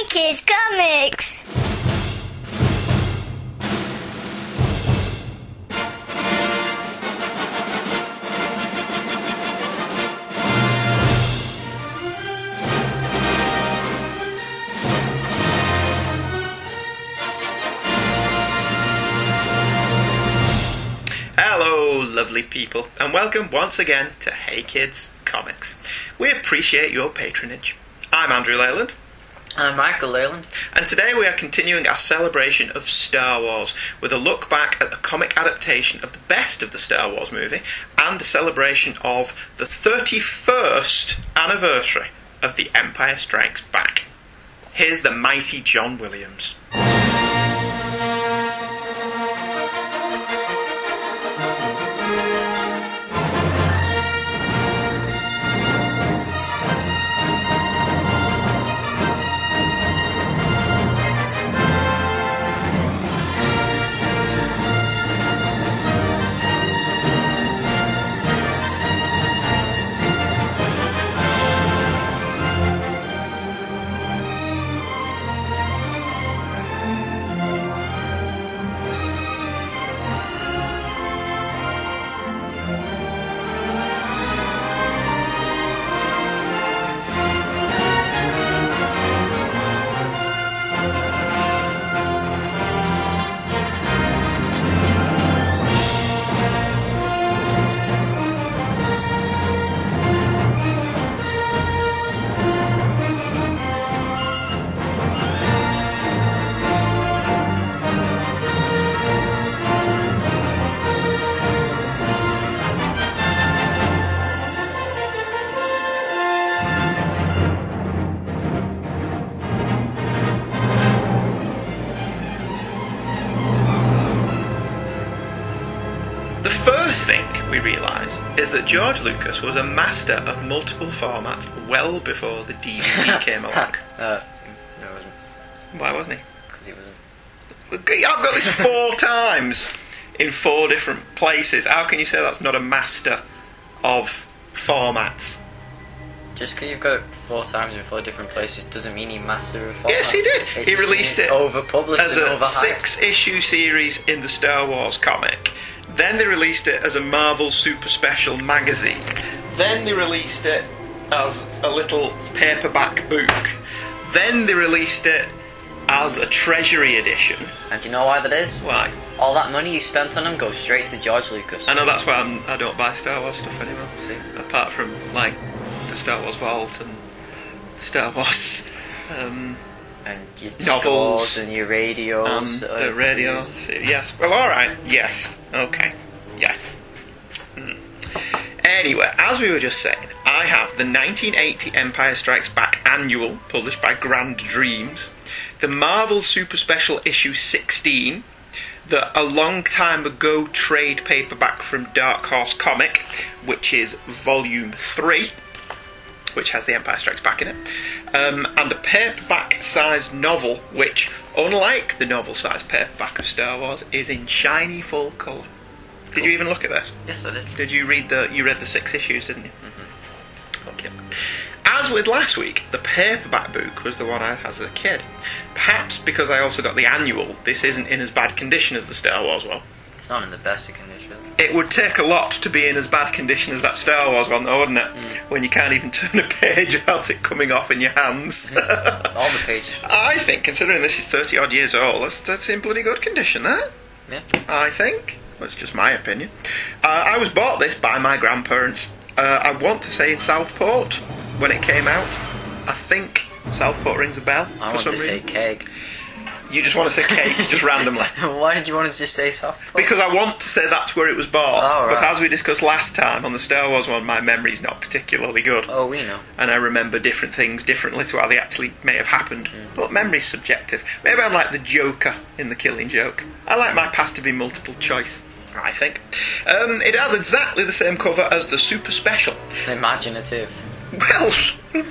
Hey Kids Comics! Hello, lovely people, and welcome once again to Hey Kids Comics. We appreciate your patronage. I'm Andrew Leyland, I'm Michael Leyland. and today we are continuing our celebration of Star Wars with a look back at the comic adaptation of the best of the Star Wars movie and a celebration of the 31st anniversary of The Empire Strikes Back. Here's the mighty John Williams. The first thing we realise is that George Lucas was a master of multiple formats well before the DVD came along. Uh, no, wasn't. Why wasn't he? Because he wasn't. I've got this four times in four different places. How can you say that's not a master of formats? Just because you've got it four times in four different places doesn't mean he mastered it. Yes, he did. It's He released it over-published As and a six issue series in the Star Wars comic. Then they released it as a Marvel Super Special magazine. Then they released it as a little paperback book. Then they released it as a Treasury edition. And do you know why that is? Why? All that money you spent on them goes straight to George Lucas. I know that's why I'm, I don't buy Star Wars stuff anymore. See? Apart from like the Star Wars Vault and the Star Wars um, And your Novels and your radios. and uh, the radio. So, yes. Well, all right. Yes. Okay. Yes. Hmm. Anyway, as we were just saying, I have the 1980 Empire Strikes Back annual published by Grand Dreams, the Marvel Super Special issue 16, the a long time ago trade paperback from Dark Horse Comic, which is volume 3 which has The Empire Strikes Back in it, um, and a paperback sized novel, which, unlike the novel sized paperback of Star Wars, is in shiny full colour. Did you even look at this? Yes, I did. Did you read the? You read the six issues, didn't you? Mhm. Okay. As with last week, the paperback book was the one I had as a kid. Perhaps because I also got the annual, this isn't in as bad condition as the Star Wars one. It's not in the best of condition. It would take a lot to be in as bad condition as that Star Wars one, though, wouldn't it? When you can't even turn a page without it coming off in your hands. All the pages. I think, considering this is 30 odd years old, that's, that's in bloody good condition, that. Yeah. I think. Well, it's just my opinion. Uh, I was bought this by my grandparents. Uh, I want to say in Southport when it came out. I think Southport rings a bell I for want some to say reason. keg. You just want to say cake, just randomly. Why did you want to just say soft? Because I want to say that's where it was bought. Oh, right. But as we discussed last time on the Star Wars one, my memory's not particularly good. Oh, we know. And I remember different things differently to how they actually may have happened. Mm. But memory's subjective. Maybe I'm like the Joker in The Killing Joke. I like my past to be multiple choice. I think. Um, it has exactly the same cover as the Super Special. Imaginative. Well,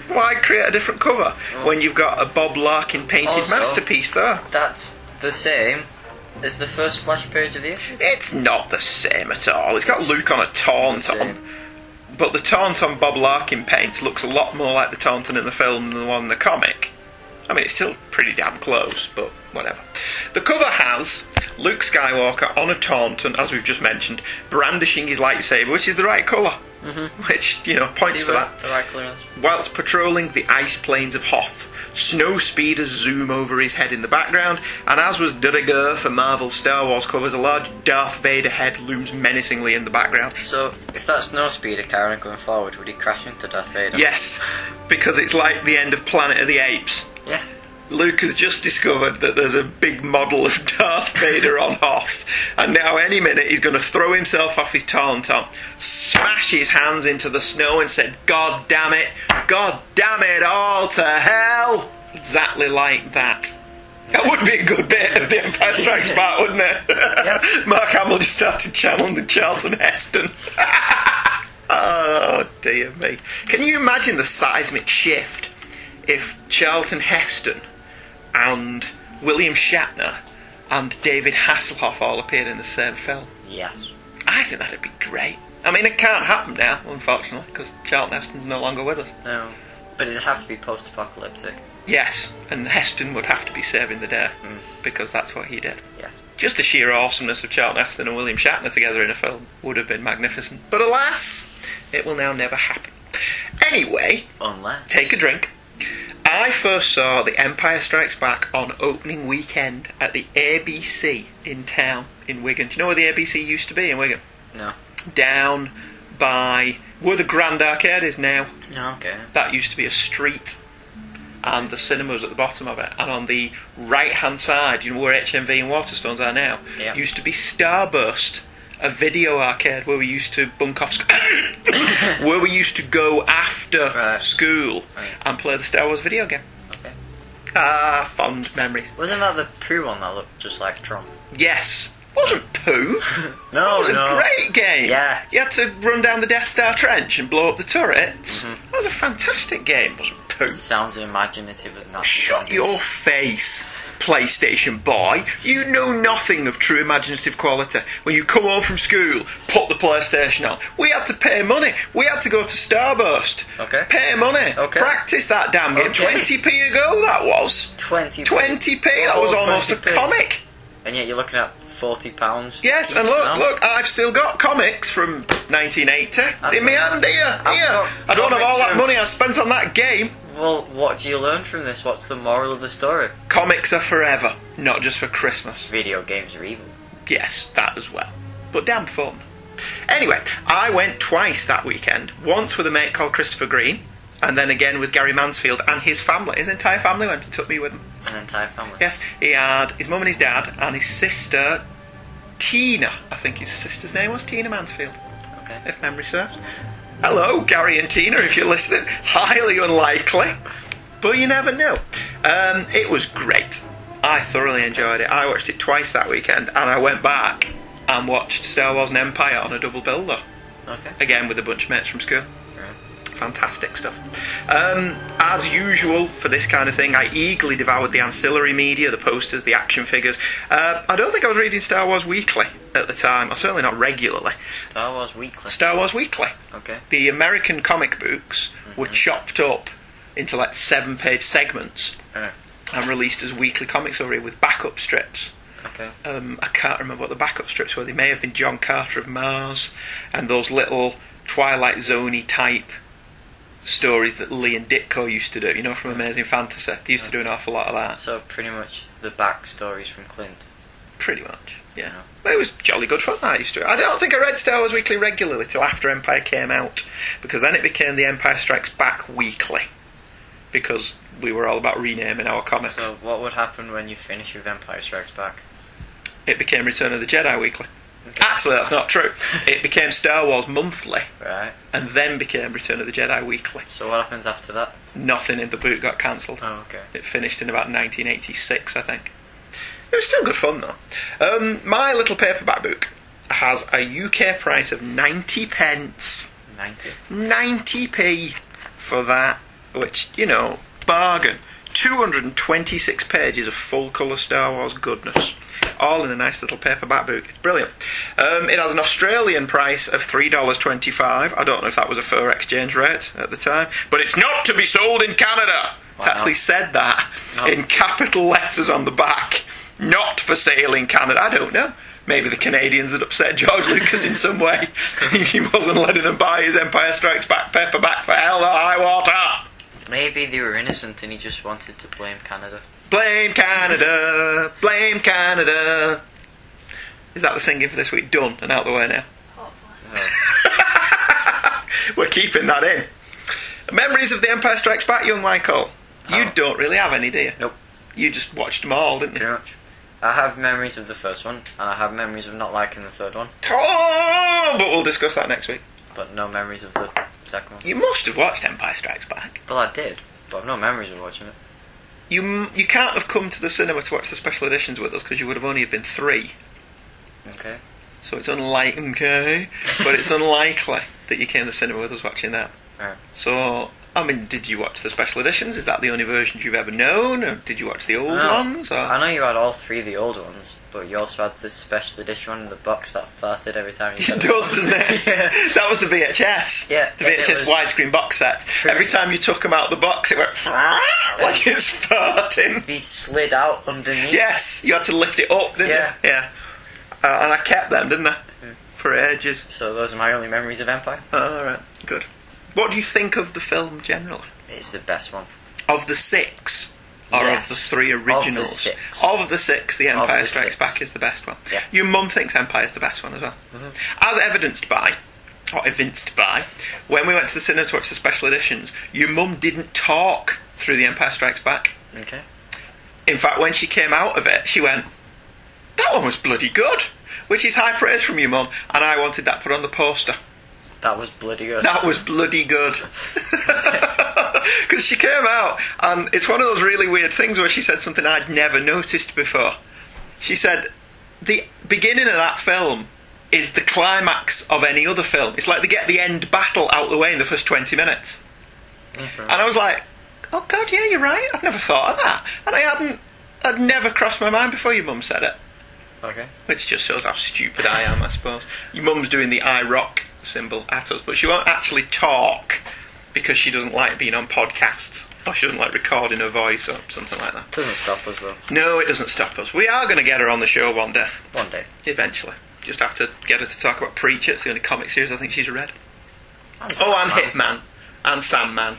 why create a different cover when you've got a Bob Larkin painted Also- masterpiece there? That's the same as the first splash page of the issue. It's not the same at all. It's got Luke on a Tauntaun. But the Tauntaun Bob Larkin paints looks a lot more like the Tauntaun in the film than the one in the comic. I mean, it's still pretty damn close, but whatever. The cover has Luke Skywalker on a Tauntaun, as we've just mentioned, brandishing his lightsaber, which is the right color Mm-hmm. Which, you know, points for that. The right clearance. Whilst patrolling the ice plains of Hoth, snow speeders zoom over his head in the background, and as was de rigueur for Marvel's Star Wars covers, a large Darth Vader head looms menacingly in the background. So, if that no speeder carrying going forward, would he crash into Darth Vader? Yes, because it's like the end of Planet of the Apes. Yeah. Luke has just discovered that there's a big model of Darth Vader on Hoth, and now any minute he's going to throw himself off his tauntaun, smash his hands into the snow, and said, "God damn it! God damn it all to hell!" Exactly like that. That would be a good bit of The Empire Strikes Back, wouldn't it? Yep. Mark Hamill just started channeling the Charlton Heston. oh dear me! Can you imagine the seismic shift if Charlton Heston and William Shatner and David Hasselhoff all appeared in the same film? Yes. I think that'd be great. I mean, it can't happen now, unfortunately, because Charlton Heston's no longer with us. No. But it'd have to be post-apocalyptic. Yes, and Heston would have to be saving the day Mm. because that's what he did. Yes. Just the sheer awesomeness of Charlton Heston and William Shatner together in a film would have been magnificent. But alas, it will now never happen. Anyway, Unless. take a drink. I first saw The Empire Strikes Back on opening weekend at the ABC in town in Wigan. Do you know where the ABC used to be in Wigan? No. Down by where the Grand Arcade is now. No, okay. That used to be a street, and the cinema was at the bottom of it. And on the right hand side, you know where HMV and Waterstones are now, Yeah. used to be Starburst, a video arcade where we used to bunk off, sc- where we used to go after Right. school Right. and play the Star Wars video game. Okay. Ah, fond memories. Wasn't that the Pooh one that looked just like Tron? Yes. Wasn't Pooh. No, it was a great game. Yeah. You had to run down the Death Star trench and blow up the turrets. Mhm. That was a fantastic game, wasn't Pooh? Sounds imaginative as not. Shut your face, PlayStation boy. You know nothing of true imaginative quality. When you come home from school, put the PlayStation on. We had to pay money. We had to go to Starburst. Okay. Pay money. Okay. Practice that damn game. Okay. 20p a go that was. 20. 20p, that oh, was Oh, almost a 20p. comic. And yet you're looking at 40 pounds. Yes, and look, look, I've still got comics from 1980 in my hand here. Here. I don't have all that money I spent on that game. Well, what do you learn from this? What's the moral of the story? Comics are forever, not just for Christmas. Video games are evil. Yes, that as well. But damn fun. Anyway, I went twice that weekend. Once with a mate called Christopher Green, and then again with Gary Mansfield and his family. His entire family went and took me with him. An entire family. Yes, he had his mum and his dad and his sister, Tina. I think his sister's name was Tina Mansfield, Okay. if memory serves. Hello, Gary and Tina, if you're listening. Highly unlikely, but you never know. Um, it was great. I thoroughly enjoyed it. I watched it twice that weekend, and I went back and watched Star Wars and Empire on a double bill, though. Okay. Again with a bunch of mates from school. Right. Fantastic stuff. Um, as usual for this kind of thing, I eagerly devoured the ancillary media, the posters, the action figures. Uh, I don't think I was reading Star Wars Weekly at the time, or certainly not regularly. Star Wars Weekly. Star Wars Weekly. Okay. The American comic books were chopped up into like seven page segments Alright. and released as weekly comic story with backup strips. Okay. Um, I can't remember what the backup strips were. They may have been John Carter of Mars and those little Twilight Zoney type stories that Lee and Ditko used to do. You know, from Amazing Fantasy. They used to do an awful lot of that. So pretty much the backstories from Clint. Pretty much, yeah. Yeah. It was jolly good fun. I used to. I don't think I read Star Wars Weekly regularly till after Empire came out, because then it became the Empire Strikes Back Weekly, because we were all about renaming our comics. So what would happen when you finish with Empire Strikes Back? It became Return of the Jedi Weekly. Okay. Actually, that's not true. It became Star Wars Monthly, Right. and then became Return of the Jedi Weekly. So what happens after that? Nothing in the boot got cancelled. Oh, okay. It finished in about 1986, I think. It was still good fun though. Um, my little paperback book has a UK price of 90 pence. 90. 90p for that, which, you know, bargain. 226 pages of full colour Star Wars goodness. All in a nice little paperback book. It's brilliant. Um, it has an Australian price of $3.25. I don't know if that was a fair exchange rate at the time, but it's not to be sold in Canada. It actually not? said that No. in capital letters on the back. Not for sale in Canada. I don't know. Maybe the Canadians had upset George Lucas in some way. he wasn't letting them buy his Empire Strikes Back paperback for hell or high water. Maybe they were innocent and he just wanted to blame Canada. Blame Canada, blame Canada. Is that the singing for this week? Done and out the way now. Oh, We're keeping that in. Memories of The Empire Strikes Back, young Michael. You Oh. don't really have any, do you? Nope. You just watched them all, didn't you? pretty much. I have memories of the first one, and I have memories of not liking the third one, Oh, but we'll discuss that next week. but no memories of the second one. You must have watched Empire Strikes Back. Well, I did, but I've no memories of watching it. You m- you can't have come to the cinema to watch the special editions with us because you would have only have been three. Okay. So it's unlikely, okay, but it's unlikely that you came to the cinema with us watching that. Alright. So, I mean, did you watch the special editions? Is that the only versions you've ever known, or did you watch the old No. ones? Or? I know you had all three of the old ones, but you also had the special edition one in the box that farted every time you It does, doesn't it? yeah. That was the VHS. Yeah, The VHS widescreen box set. Every time you took them out of the box, it went like it's farting. These slid out underneath. Yes, you had to lift it up, didn't Yeah. you? Yeah. Uh, and I kept them, didn't I? For ages. So those are my only memories of Empire. Alright, good. What do you think of the film generally? It's the best one. Of the six? Or Yes. of the three Of the originals? six. Of the six, The Empire the Strikes six. Back is the best one. Yeah. Your mum thinks Empire is the best one as well. Mhm. As evidenced by, or evinced by, when we went to the cinema to watch the special editions, your mum didn't talk through The Empire Strikes Back. Okay. In fact, when she came out of it, she went, That one was bloody good. Which is high praise from your mum, and I wanted that put on the poster. That was bloody good. That was bloody good. Because she came out, and it's one of those really weird things where she said something I'd never noticed before. She said, The beginning of that film is the climax of any other film. It's like they get the end battle out the way in the first 20 minutes. Mhm. And I was like, Oh, God, yeah, you're right. I've never thought of that. And I hadn't, I'd never crossed my mind before your mum said it. Okay. Which just shows how stupid I am, I suppose. Your mum's doing the I rock symbol at us, but she won't actually talk because she doesn't like being on podcasts or she doesn't like recording her voice or something like that. Doesn't stop us though. No, it doesn't stop us. We are going to get her on the show one day, One day. eventually. Just have to get her to talk about Preacher. It's the only comic series I think she's read. And Oh, and Hitman. And Sandman.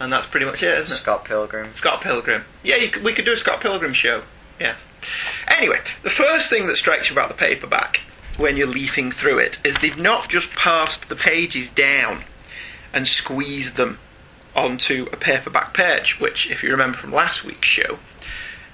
And that's pretty much it, isn't it? Scott Pilgrim. Scott Pilgrim. Yeah, you could, we could do a Scott Pilgrim show. Yes. Anyway, the first thing that strikes you about the paperback when you're leafing through it is they've not just passed the pages down and squeezed them onto a paperback page, which, if you remember from last week's show,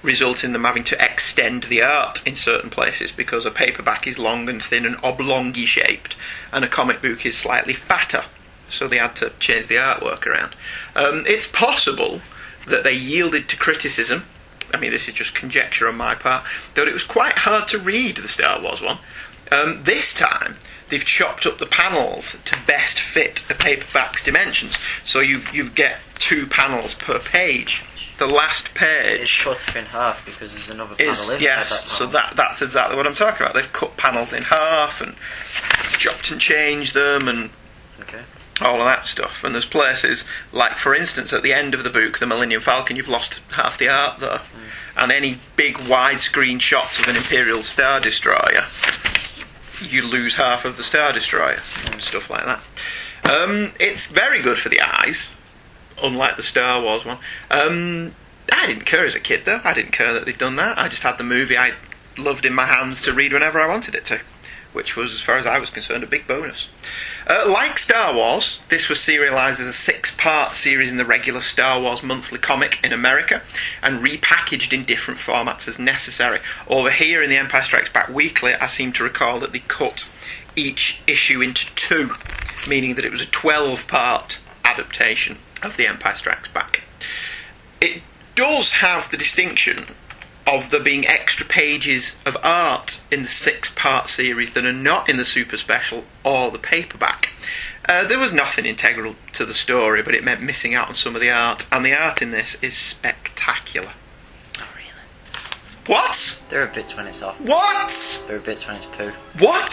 results in them having to extend the art in certain places because a paperback is long and thin and oblongy shaped, and a comic book is slightly fatter. So they had to change the artwork around. Um, it's possible that they yielded to criticism. I mean, this is just conjecture on my part. That it was quite hard to read the Star Wars one. Um, this time, they've chopped up the panels to best fit a paperback's dimensions. So you you get two panels per page. The last page cut up in half because there's another is panel inside yes. that So that that's exactly what I'm talking about. They've cut panels in half and chopped and changed them and Okay. all of that stuff. And there's places like, for instance, at the end of the book, the Millennium Falcon, you've lost half the art there, and any big widescreen shots of an Imperial Star Destroyer, you lose half of the Star Destroyer and stuff like that. Um, it's very good for the eyes, unlike the Star Wars one. Um, I didn't care as a kid, though. I didn't care that they'd done that. I just had the movie I loved in my hands to read whenever I wanted it to, which was, as far as I was concerned, a big bonus. Uh, like Star Wars, this was serialized as a six part series in the regular Star Wars monthly comic in America and repackaged in different formats as necessary. Over here in the Empire Strikes Back Weekly, I seem to recall that they cut each issue into two, meaning that it was a 12 part adaptation of The Empire Strikes Back. It does have the distinction of there being extra pages of art in the six part series that are not in the super special or the paperback. Uh, there was nothing integral to the story, but it meant missing out on some of the art, and the art in this is spectacular. Oh, really? What? There are bits when it's off. What? There are bits when it's poo. What?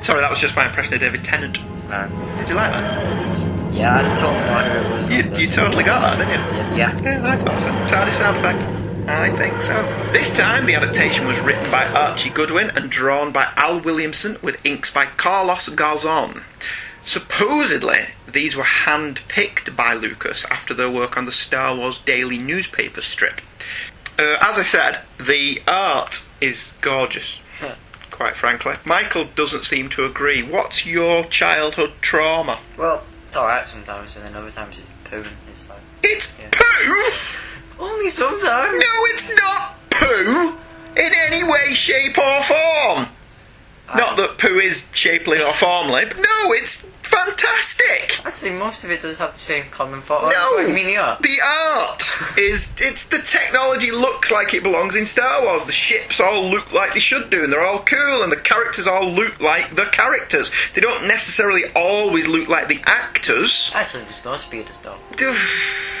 Sorry, that was just my impression of David Tennant. Did you like that? Yeah, I totally know who it was. You, you totally got that, didn't you? Yeah. Yeah, I thought so. TARDIS sound effect. I think so. This time, the adaptation was written by Archie Goodwin and drawn by Al Williamson with inks by Carlos Garzon. Supposedly, these were hand-picked by Lucas after their work on the Star Wars daily newspaper strip. Uh, as I said, the art is gorgeous, quite frankly. Michael doesn't seem to agree. What's your childhood trauma? Well, it's alright sometimes, and then other times it's poo. It's like It's Yeah. poo! only sometimes. No, it's not poo! In any way, shape, or form! Not that poo is shapely or formly, but no, it's fantastic! Actually, most of it does have the same common thought. No! You mean the art? The art is it's the technology looks like it belongs in Star Wars. The ships all look like they should do, and they're all cool, and the characters all look like the characters. They don't necessarily always look like the actors. Actually, the snow speeders though.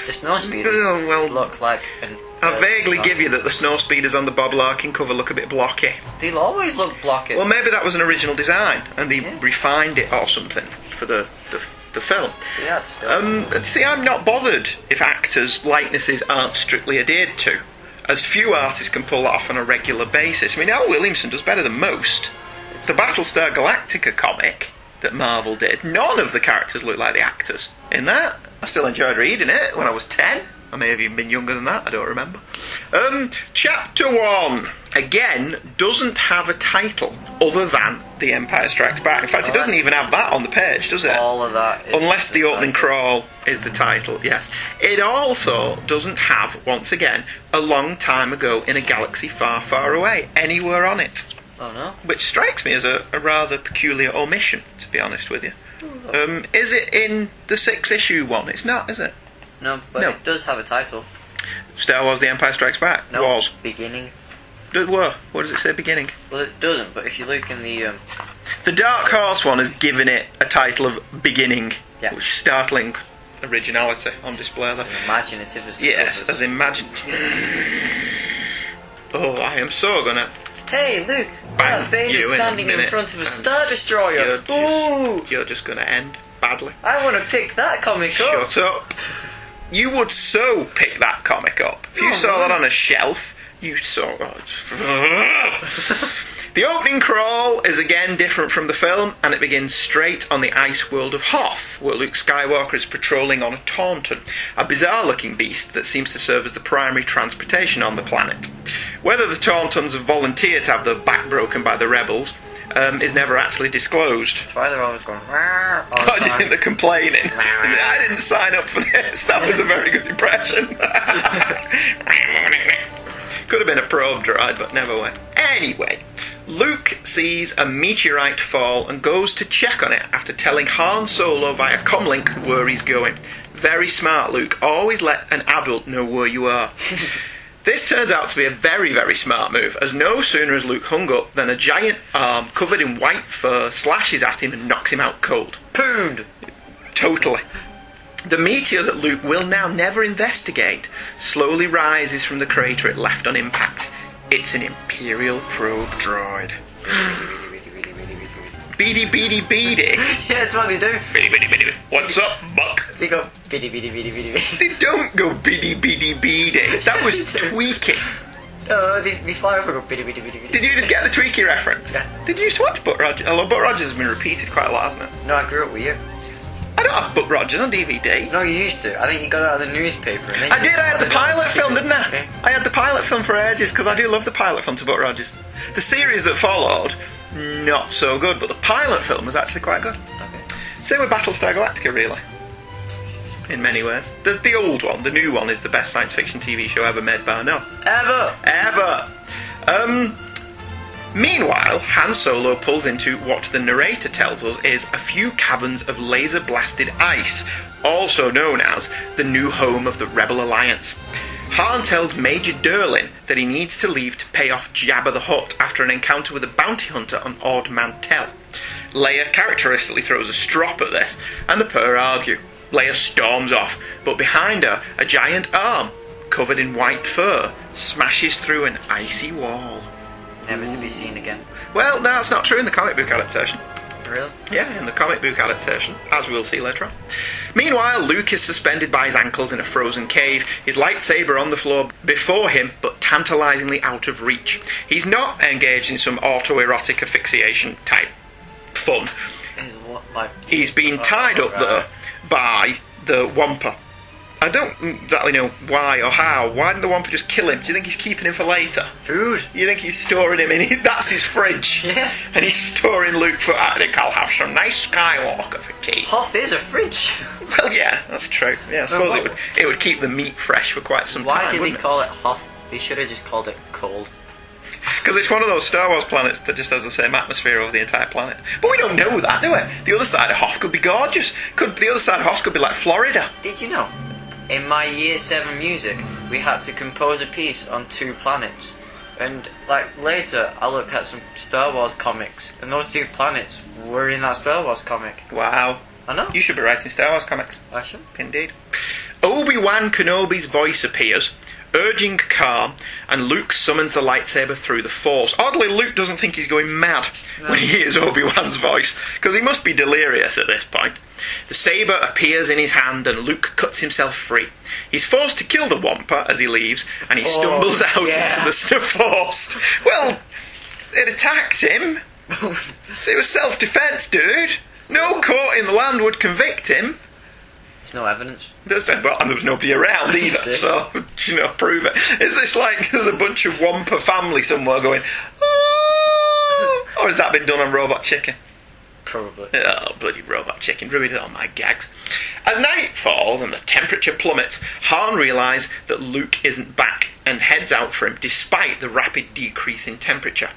The snow speeders Oh, well, look like an. I vaguely give you that the snow speeders on the Bob Larkin cover look a bit blocky. They'll always look blocky. Well, maybe that was an original design, and they Yeah. refined it or something for the the, the film. yeah, it's. Um, see, I'm not bothered if actors' likenesses aren't strictly adhered to, as few artists can pull that off on a regular basis. I mean, Al Williamson does better than most. The Battlestar Galactica comic that Marvel did, none of the characters look like the actors in that. I still enjoyed reading it when I was 10. I may have even been younger than that, I don't remember. Um, chapter 1, again, doesn't have a title other than The Empire Strikes Back. In fact, it doesn't even have that on the page, does it? all of that. is Unless the opening title. crawl is the title, yes. It also doesn't have, once again, a long time ago in a galaxy far, far away anywhere on it. Oh no. Which strikes me as a, a rather peculiar omission, to be honest with you. Um, is it in the six issue one? It's not, is it? No, but No. it does have a title. Star Wars The Empire Strikes Back No, was. beginning. Did, were. What does it say beginning? Well, it doesn't. But if you look in the um, The Dark Horse one has given it a title of beginning, Yeah. which is startling originality on display there. imaginative as the Yes, covers. as imagine. Oh, I am so gonna. Hey, look! Bang Vader's you in standing in, front of a Star Destroyer. You're Ooh! just, you're just gonna end badly. I want to pick that comic up. Shut up. You would so pick that comic up. If you Oh, saw that on a shelf, you saw. the opening crawl is again different from the film, and it begins straight on the ice world of Hoth, where Luke Skywalker is patrolling on a Tauntaun, a bizarre looking beast that seems to serve as the primary transportation on the planet. Whether the Tauntauns have volunteered to have their back broken by the rebels um, is never actually disclosed. That's why they're always going. All Why do you think they're complaining? I didn't sign up for this. That was a very good impression. Could have been a probe droid, but never went. Anyway, Luke sees a meteorite fall and goes to check on it after telling Han Solo via comlink where he's going. Very smart, Luke. Always let an adult know where you are. This turns out to be a very, very smart move, as no sooner is Luke hung up than a giant arm covered in white fur slashes at him and knocks him out cold. Pooned! Totally. The meteor that Luke will now never investigate slowly rises from the crater it left on impact. It's an Imperial probe droid. Beady beady beady. Yeah, that's what they do. Beady beady beady. What's up, Buck? They go biddy biddy biddy biddy. They don't go beady beady beady. That was tweaking. Oh, they, they fly over and go biddy biddy biddy biddy. Did you just get the Twiki reference? Yeah. Did you to watch Buck Rogers? Although Buck Rogers has been repeated quite a lot, hasn't it? No, I grew up with you. Don't have Buck Rogers on DVD. No, you used to. I think you got it out of the newspaper. I did. I had the pilot film, didn't I? Okay. I had the pilot film for ages because I do love the pilot film to Buck Rogers. The series that followed, not so good, but the pilot film was actually quite good. Okay. Same with Battlestar Galactica, really. In many ways, the the old one, the new one, is the best science fiction TV show ever made by no Ever! ever. Um. Meanwhile, Han Solo pulls into what the narrator tells us is a few caverns of laser blasted ice, also known as the new home of the Rebel Alliance. Han tells Major Derlin that he needs to leave to pay off Jabba the Hutt after an encounter with a bounty hunter on Ord Mantell. Leia characteristically throws a strop at this, and the pair argue. Leia storms off, but behind her, a giant arm, covered in white fur, smashes through an icy wall. Never to be seen again. Well, no, that's not true in the comic book adaptation. Really? Yeah, in the comic book adaptation, as we'll see later on. Meanwhile, Luke is suspended by his ankles in a frozen cave, his lightsaber on the floor before him, but tantalizingly out of reach. He's not engaged in some autoerotic asphyxiation type fun. Lo- like He's been tied up there uh, by the Wampa. I don't exactly know why or how. Why didn't the Wampa just kill him? Do you think he's keeping him for later? food. You think he's storing him in? His, that's his fridge. Yeah. And he's storing Luke for. I think I'll have some nice Skywalker for tea. Hoth is a fridge. Well, yeah, that's true. Yeah, I suppose it would it would keep the meat fresh for quite some Why time, Why did they wouldn't call it Hoth? They should have just called it cold. Because it's one of those Star Wars planets that just has the same atmosphere over the entire planet. But we don't know that, do we? The other side of Hoth could be gorgeous. Could the other side of Hoth could be like Florida? Did you know? In my year seven music, we had to compose a piece on two planets. And like later, I looked at some Star Wars comics, and those two planets were in that Star Wars comic. Wow. I know. You should be writing Star Wars comics. I should. Indeed. Obi Wan Kenobi's voice appears, urging calm, and Luke summons the lightsaber through the Force. Oddly, Luke doesn't think he's going mad when he hears Obi Wan's voice, because he must be delirious at this point. The saber appears in his hand, and Luke cuts himself free. He's forced to kill the Wampa as he leaves, and he Oh, stumbles out yeah. into the Force. Well, it attacked him. It was self defense, dude. No court in the land would convict him. There's no evidence. There's been, well, and there was nobody around either, so you know, prove it. Is this like there's a bunch of Wampa family somewhere going, oh, or has that been done on Robot Chicken? Probably. Oh, bloody Robot Chicken, ruined all my gags. As night falls and the temperature plummets, Han realises that Luke isn't back and heads out for him despite the rapid decrease in temperature.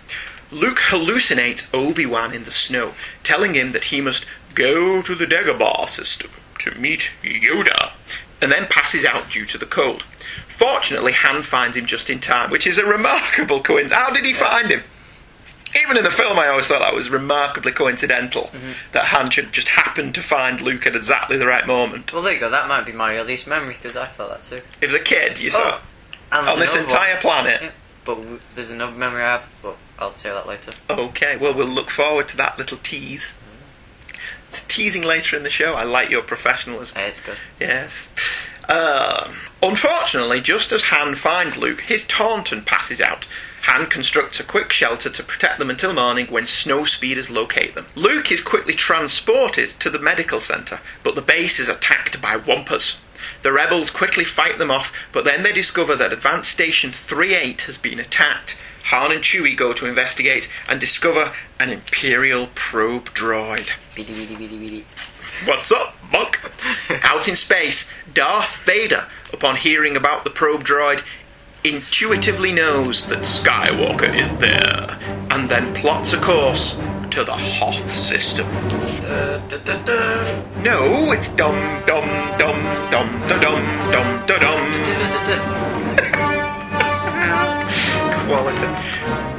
Luke hallucinates Obi-Wan in the snow, telling him that he must go to the Dagobah system to meet Yoda, and then passes out due to the cold. Fortunately, Han finds him just in time, which is a remarkable coincidence. How did he find him? Even in the film, I always thought that was remarkably coincidental mm-hmm. that Han should just happen to find Luke at exactly the right moment. Well, there you go. That might be my earliest memory because I thought that too. It was a kid, you thought, oh, And on this entire one. planet. Yeah, but w- there's another memory I have, but I'll say that later. Okay, well, we'll look forward to that little tease. It's teasing later in the show. I like your professionalism. Hey, it's good. Yes. Um, unfortunately, just as Han finds Luke, his Tauntaun passes out. Han constructs a quick shelter to protect them until morning when snow speeders locate them. Luke is quickly transported to the medical centre, but the base is attacked by Wampas. The rebels quickly fight them off, but then they discover that Advanced Station 3 8 has been attacked. Han and Chewie go to investigate and discover an Imperial probe droid. What's up, Monk? Out in space, Darth Vader, upon hearing about the probe droid, intuitively knows that Skywalker is there, and then plots a course to the Hoth system. Da, da, da, da. No, it's dum dum dum dum da dum dum da dum. Da,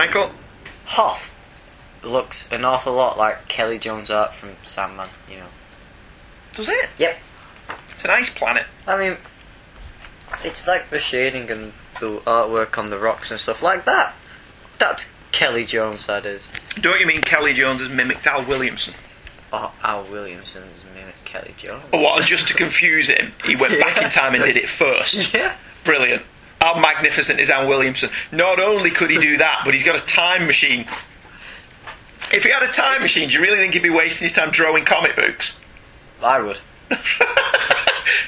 Michael? Hoth looks an awful lot like Kelly Jones art from Sandman. You know. Does it? Yep. It's a nice planet. I mean, it's like the shading and the artwork on the rocks and stuff like that. That's Kelly Jones, that is. Don't you mean Kelly Jones has mimicked Al Williamson? Or Al Williamson's mimicked Kelly Jones. Oh, what? Just to confuse him, he went back in time and did it first. Yeah. Brilliant. How magnificent is Al Williamson? Not only could he do that, but he's got a time machine. If he had a time machine, do you really think he'd be wasting his time drawing comic books? I would.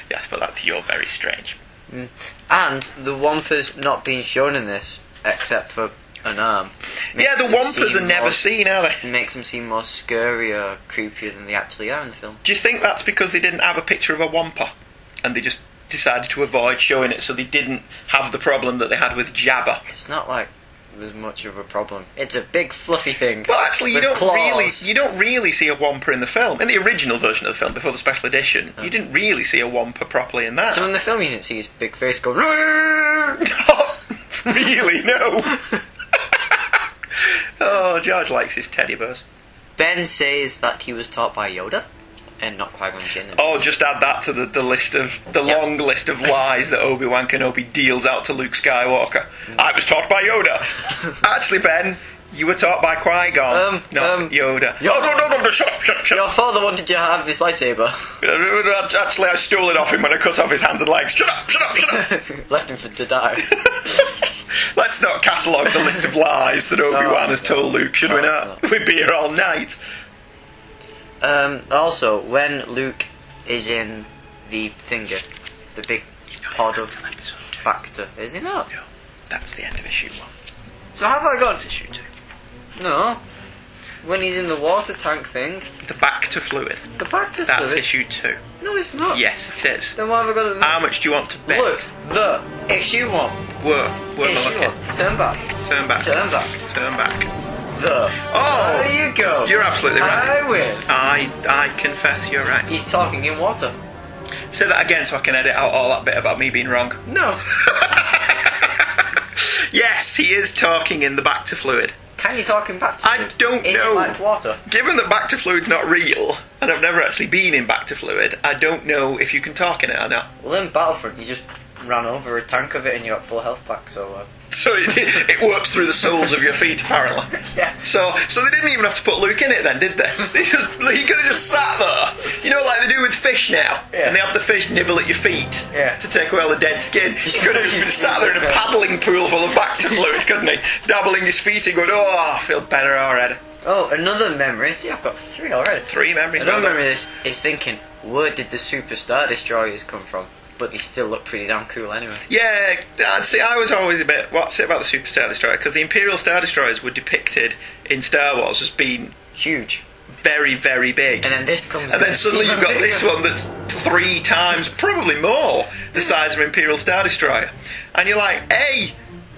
yes, but that's you're very strange. Mm. And the Wampas not being shown in this, except for an arm. yeah, the Wampas are never more- seen, are they? Makes them seem more scary or creepier than they actually are in the film. Do you think that's because they didn't have a picture of a Wampa and they just decided to avoid showing it so they didn't have the problem that they had with Jabba? It's not like there's much of a problem. It's a big fluffy thing. Well, actually, you don't claws. really you don't really see a Wampa in the film. In the original version of the film, before the special edition, you oh. didn't really see a Wampa properly in that. So in the film, you didn't see his big face go. Really, no. oh, George likes his teddy bears. Ben says that he was taught by Yoda, and not Qui Gon Jinn. Oh, just add that to the, the list of the Yeah. long list of lies that Obi Wan Kenobi deals out to Luke Skywalker. I was taught by Yoda. Actually, Ben, you were taught by Qui Gon, Um, not um, Yoda. Yo- oh no, no, no, no! Shut up, shut up, shut Your father wanted you to have this lightsaber. Actually, I stole it off him when I cut off his hands and legs. Shut up, shut up, shut up! Left him for to die. Let's not catalogue the list of lies that Obi Wan has told Luke, should we not? We'd be here all night. Um, also, when Luke is in the thinger, the big pod of Bacta, is he not? No, that's the end of issue one. So have I got That's issue two. no? When he's in the water tank thing, The Bacta fluid. the Bacta That's fluid. That's issue two. No, it's not. Yes, it is. Then why have I got it? How much do you want to bet? Look, the issue one. Where? Where am I issue looking? one. Turn back. Turn back. Turn back. Turn back. The. Oh! There you go. You're absolutely right. I win. I I confess you're right. He's talking in water. Say that again so I can edit out all that bit about me being wrong. No. Yes, he is talking in the Bacta fluid. Can you talk in Bacta fluid? I don't Is know. like water? Given that Bacta fluid's not real, and I've never actually been in Bacta fluid, I don't know if you can talk in it or not. Well, in Battlefront, you just ran over a tank of it and you got full health back, so. Uh, So it, it works through the soles of your feet, apparently. yeah. So, so they didn't even have to put Luke in it then, did they? they just, he could have just sat there. You know, like they do with fish now. Yeah. And they have the fish nibble at your feet Yeah. to take away all the dead skin. He could have just been sat there in a paddling pool full of bacta fluid, couldn't he? Dabbling his feet and going, oh, I feel better already. Oh, another memory. See, I've got three already. Three memories. Another memory is, is thinking, where did the Super Star Destroyers come from? But they still look pretty damn cool anyway. Yeah, uh, see, I was always a bit. What's it about the Super Star Destroyer? Because the Imperial Star Destroyers were depicted in Star Wars as being Huge. very, very big. And then this comes. And then suddenly you've got this one that's three times, probably more, the size of Imperial Star Destroyer. And you're like, A,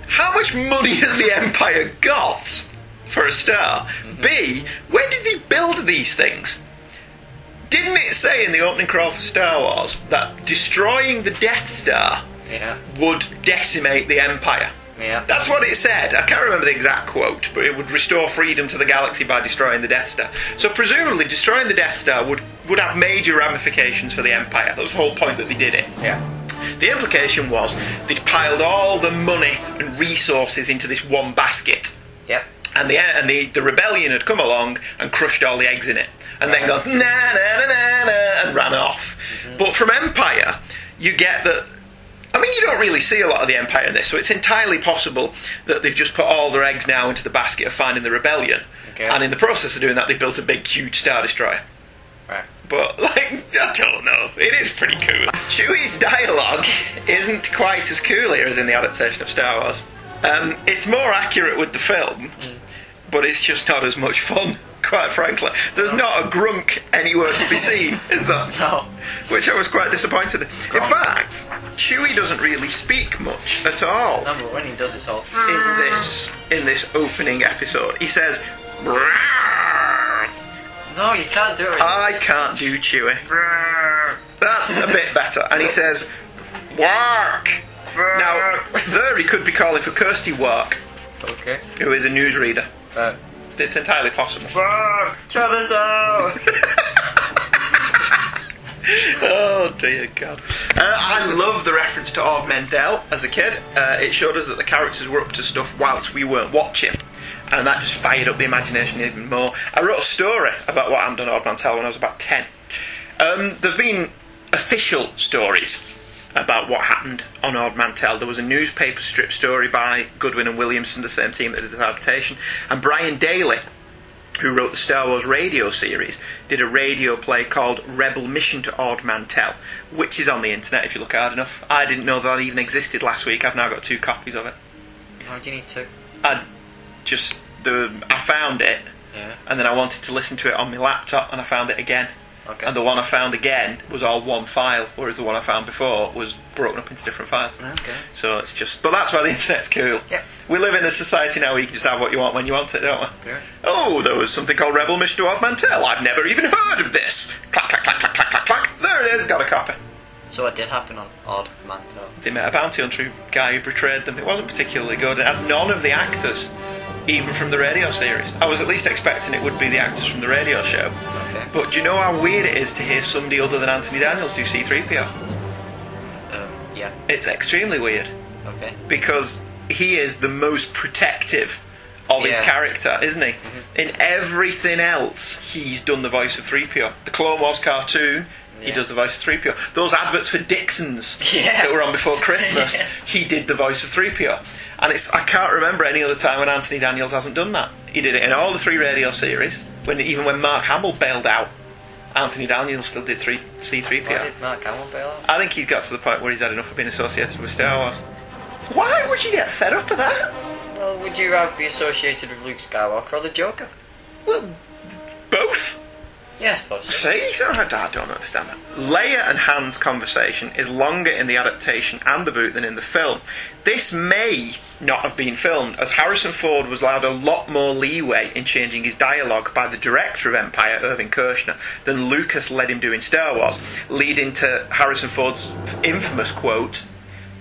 how much money has the Empire got for a star? B, where did they build these things? Didn't it say in the opening crawl for Star Wars that destroying the Death Star Yeah, would decimate the Empire? yeah. That's what it said. I can't remember the exact quote, but it would restore freedom to the galaxy by destroying the Death Star. So presumably, destroying the Death Star would, would have major ramifications for the Empire. That was the whole point that they did it. yeah. The implication was they'd piled all the money and resources into this one basket. Yep. And the and the, the rebellion had come along and crushed all the eggs in it, and then gone na na na na na and ran off. But from Empire, you get that. I mean, you don't really see a lot of the Empire in this, so it's entirely possible that they've just put all their eggs now into the basket of finding the rebellion, Okay. and in the process of doing that, they've built a big, huge star destroyer. Right. But, like, I don't know. It is pretty cool. Chewie's dialogue isn't quite as cool here as in the adaptation of Star Wars. Um, it's more accurate with the film, but it's just not as much fun, quite frankly. There's not a grunk anywhere to be seen, is there? No. Which I was quite disappointed in. In fact, Chewie doesn't really speak much at all No, but when he does, it's all. in this in this opening episode. He says. No, you can't do it. I can't do Chewie. That's a bit better. And he says, work. Now, there he could be calling for Kirsty Wark. Okay. who is a newsreader. Uh, It's entirely possible. fuck! Travis out! oh dear God! Uh, I love the reference to Ord Mantell as a kid. Uh, it showed us that the characters were up to stuff whilst we weren't watching, and that just fired up the imagination even more. I wrote a story about what happened on Ord Mantell when I was about ten. Um, there've been official stories about what happened on Ord Mantell. There was a newspaper strip story by Goodwin and Williamson, the same team that did the adaptation, and Brian Daley, who wrote the Star Wars radio series, did a radio play called Rebel Mission to Ord Mantell, which is on the internet if you look hard enough. I didn't know that even existed last week. I've now got two copies of it. How do you need to? I just the I found it, Yeah. and then I wanted to listen to it on my laptop, and I found it again. Okay. And the one I found again was all one file, whereas the one I found before was broken up into different files. Okay. So it's just, but that's why the internet's cool. Yep. We live in a society now where you can just have what you want when you want it, don't we? Yeah. Oh, there was something called Rebel Mission to Ord Mantell. I've never even heard of this. Clack, clack, clack, clack, clack, clack, clack. There it is, got a copy. So what did happen on Ord Mantell? They met a bounty hunter guy who betrayed them. It wasn't particularly good. It had none of the actors, even from the radio series. I was at least expecting it would be the actors from the radio show. Okay. But do you know how weird it is to hear somebody other than Anthony Daniels do C3PO? Um, yeah. It's extremely weird. Okay. because he is the most protective of his Yeah. Mm-hmm. character, isn't he? In everything else, he's done the voice of 3PO. The Clone Wars cartoon, he Yeah. does the voice of 3PO. Those adverts for Dixon's Yeah. that were on before Christmas, he did the voice of 3PO. And it's I can't remember any other time when Anthony Daniels hasn't done that. He did it in all the three radio series. When even when Mark Hamill bailed out, Anthony Daniels still did three C3PO. Why did Mark Hamill bail out? I think he's got to the point where he's had enough of being associated with Star Wars. Why would you get fed up with that? Well, would you rather be associated with Luke Skywalker or the Joker? Well, both. Yes, boss. See, so I I don't understand that. Leia and Han's conversation is longer in the adaptation and the boot than in the film. This may not have been filmed, as Harrison Ford was allowed a lot more leeway in changing his dialogue by the director of Empire, Irving Kershner, than Lucas let him do in Star Wars, leading to Harrison Ford's infamous quote,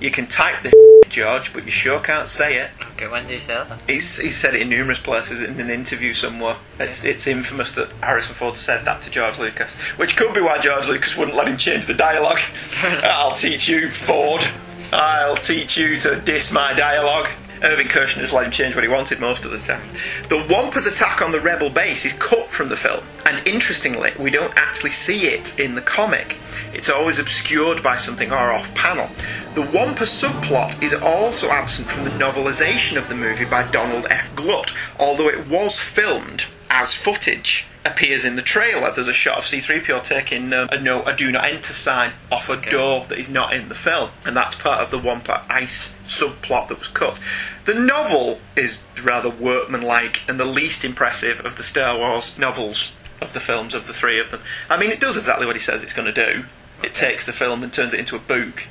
You can type the George, but you sure can't say it. Okay, when did he say that? He's, he's said it in numerous places in an interview somewhere. It's, it's infamous that Harrison Ford said that to George Lucas, which could be why George Lucas wouldn't let him change the dialogue. I'll teach you, Ford. I'll teach you to diss my dialogue. Irving Kershner just let him change what he wanted most of the time. The Wampa's attack on the rebel base is from the film, and interestingly, we don't actually see it in the comic. It's always obscured by something or off panel. The Wampa subplot is also absent from the novelisation of the movie by Donald F. Glut, although it was filmed as footage. Appears in the trailer. There's a shot of C3PO taking um, a no, a do not enter sign off a Okay. door that is not in the film, and that's part of the Wampa ice subplot that was cut. The novel is rather workmanlike and the least impressive of the Star Wars novels of the films of the three of them. I mean, it does exactly what he says it's going to do. It takes the film and turns it into a book,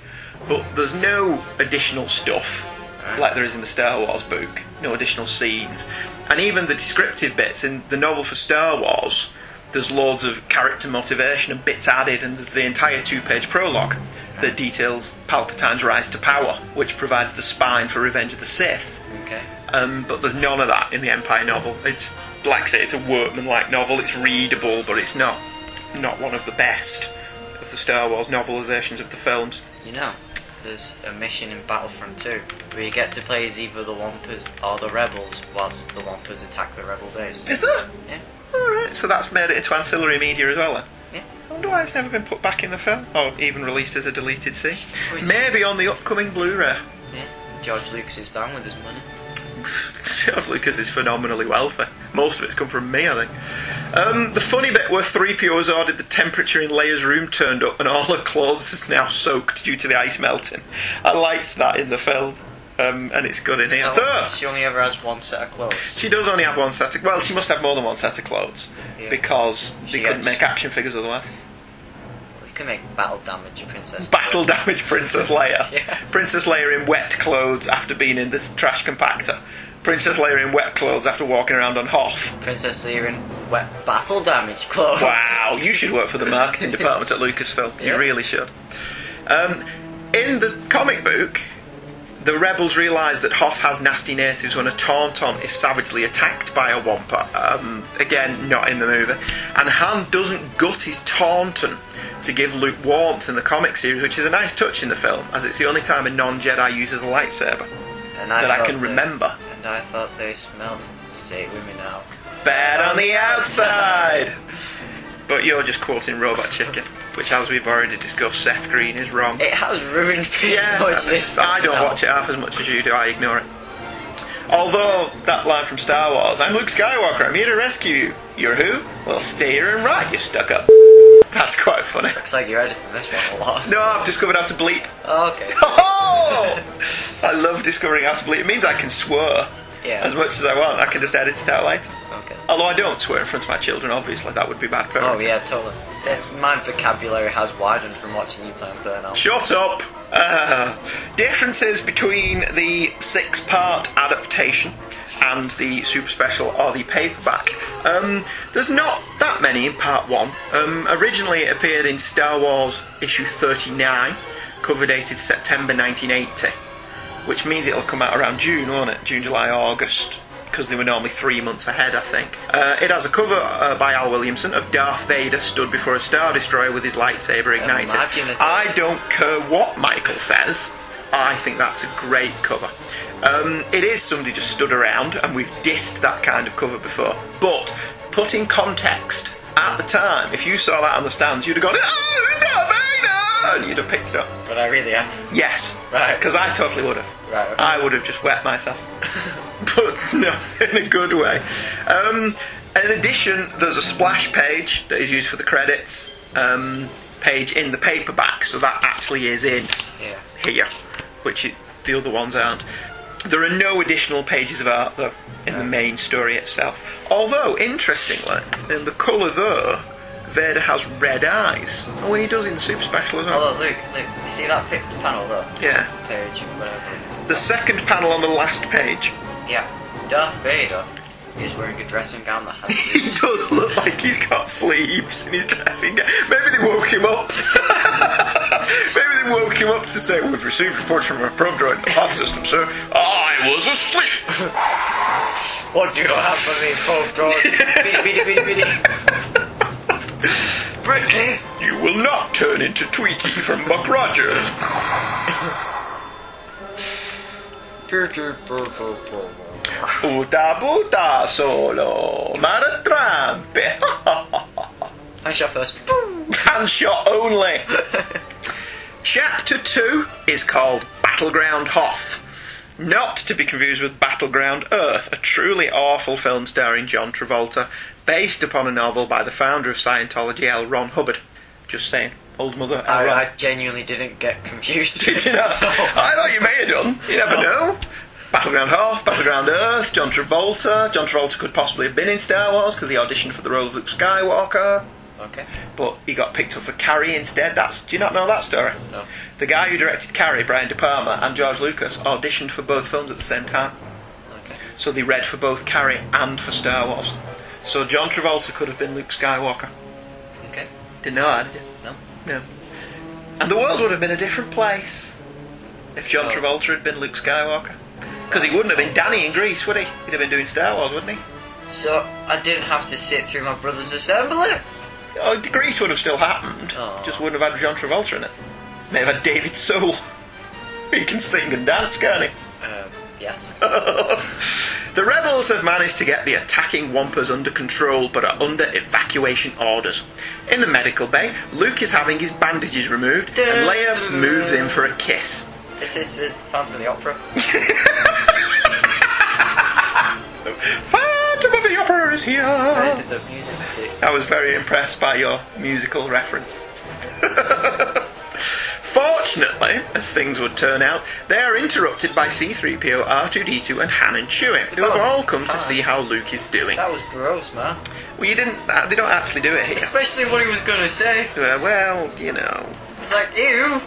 but there's no additional stuff like there is in the Star Wars book. No additional scenes, and even the descriptive bits in the novel for Star Wars. There's loads of character motivation and bits added, and there's the entire two-page prologue that details Palpatine's rise to power, which provides the spine for Revenge of the Sith. Okay. Um, but there's none of that in the Empire novel. It's like I say, it's a workman-like novel. It's readable, but it's not not one of the best of the Star Wars novelizations of the films. You know, there's a mission in Battlefront 2 where you get to play as either the Wampas or the Rebels whilst the Wampas attack the Rebel base. Is there? Yeah. All right, so that's made it into ancillary media as well. Then. Yeah. I wonder why it's never been put back in the film, or even released as a deleted scene. Maybe on the upcoming Blu-ray. Yeah. George Lucas is down with his money. George Lucas is phenomenally wealthy. Most of it's come from me, I think. Um, the funny bit where 3PO has ordered the temperature in Leia's room turned up and all her clothes is now soaked due to the ice melting. I liked that in the film, um, and it's good in here. She only ever has one set of clothes. she does only have one set of... Clothes. Well, she must have more than one set of clothes, Yeah. because She they couldn't make action figures otherwise. Can make battle damage, Princess. Battle damage Princess Leia. Yeah. Princess Leia in wet clothes after being in this trash compactor. Princess Leia in wet clothes after walking around on Hoth. Princess Leia in wet battle damage clothes. Wow, you should work for the marketing department at Lucasfilm. You really should. Um, in the comic book, the rebels realise that Hoth has nasty natives when a Tauntaun is savagely attacked by a Wampa. Um, again, not in the movie. And Han doesn't gut his Tauntaun to give Luke warmth in the comic series, which is a nice touch in the film, as it's the only time a non-Jedi uses a lightsaber And I that I can they- remember. And I thought they smelled. Say with me now. Bad on the outside! But you're just quoting Robot Chicken, which, as we've already discussed, Seth Green is wrong. It has ruined pretty Yeah, much this. I don't now. watch it half as much as you do. I ignore it. Although that line from Star Wars, "I'm Luke Skywalker. I'm here to rescue you." You're who? Well, stay here and right. You stuck up. That's quite funny. Looks like you're editing this one a lot. No, I've discovered how to bleep. Oh, okay. Oh! I love discovering how to bleep. It means I can swear Yeah. as much as I want. I can just edit it out later. Okay. Although I don't swear in front of my children, obviously that would be bad for me. Oh yeah, totally. My vocabulary has widened from watching you play on Burnout. Shut up! Uh, differences between the six part adaptation and the super special or the paperback. Um, there's not that many in part one. Um, originally, it appeared in Star Wars issue 39, cover dated September 1980, which means it'll come out around June, won't it? June, July, August. Because they were normally three months ahead, I think. Uh, it has a cover uh, by Al Williamson of Darth Vader stood before a Star Destroyer with his lightsaber ignited. I don't care what Michael says. I think that's a great cover. Um, it is somebody just stood around, and we've dissed that kind of cover before. But put in context, at the time, if you saw that on the stands, you'd have gone, "Oh, Darth you'd have picked it up. But I really have. Yes, Right. Because I totally would have. Right, okay. I would have just wet myself. but no, in a good way. Um, in addition, there's a splash page that is used for the credits um, page in the paperback, so that actually is in Yeah. here, which it, the other ones aren't. There are no additional pages of art though in the main story itself. Although, interestingly, in the colour there, Vader has red eyes. And when he does in the super special as well. Oh, look, look, look. You see that pic- panel there? Yeah. Page, whatever. The second panel on the last page, Yeah. Darth Vader is wearing a dressing gown that has he does look like he's got sleeves in his dressing gown. Maybe they woke him up. Maybe they woke him up to say, We've received reports from a probe droid in the path system, sir. I was asleep. What do you have for me, George? biddy, biddy, biddy, biddy. Brittany! You will not turn into Twiki from Buck Rogers. Uta buta solo. Maratrampe. I shot first. Hand shot only. Chapter 2 is called Battleground Hoth. Not to be confused with Battleground Earth, a truly awful film starring John Travolta, based upon a novel by the founder of Scientology, L. Ron Hubbard. Just saying. Old mother. I. I genuinely didn't get confused. Did you know? I thought you may have done. You never know. Battleground Hoth, Battleground Earth, John Travolta. John Travolta could possibly have been in Star Wars because he auditioned for the role of Luke Skywalker okay. but he got picked up for Carrie instead. That's do you not know that story? No. The guy who directed Carrie, Brian De Palma, and George Lucas auditioned for both films at the same time, Okay. so they read for both Carrie and for Star Wars. So John Travolta could have been Luke Skywalker. Okay. Didn't know that, did you? No. No. And the world would have been a different place if John Oh. Travolta had been Luke Skywalker. Because he wouldn't have been Danny in Grease, would he? He'd have been doing Star Wars, wouldn't he? So I didn't have to sit through my brother's assembly. Oh, Grease would have still happened. Aw. Just wouldn't have had John Travolta in it. May have had David Soul. He can sing and dance, can't he? Um, yes. The rebels have managed to get the attacking Wampas under control but are under evacuation orders. In the medical bay, Luke is having his bandages removed and Leia moves in for a kiss. This is this the Phantom of the Opera? is here! I the music. See. I was very impressed by your musical reference. Fortunately, as things would turn out, they are interrupted by C3PO, R2D2, and Han and Chewie, who have all come to see how Luke is doing. That was gross, man. Well, you didn't. uh, They don't actually do it here. Especially what he was gonna say. Uh, well, you know, It's like, ew.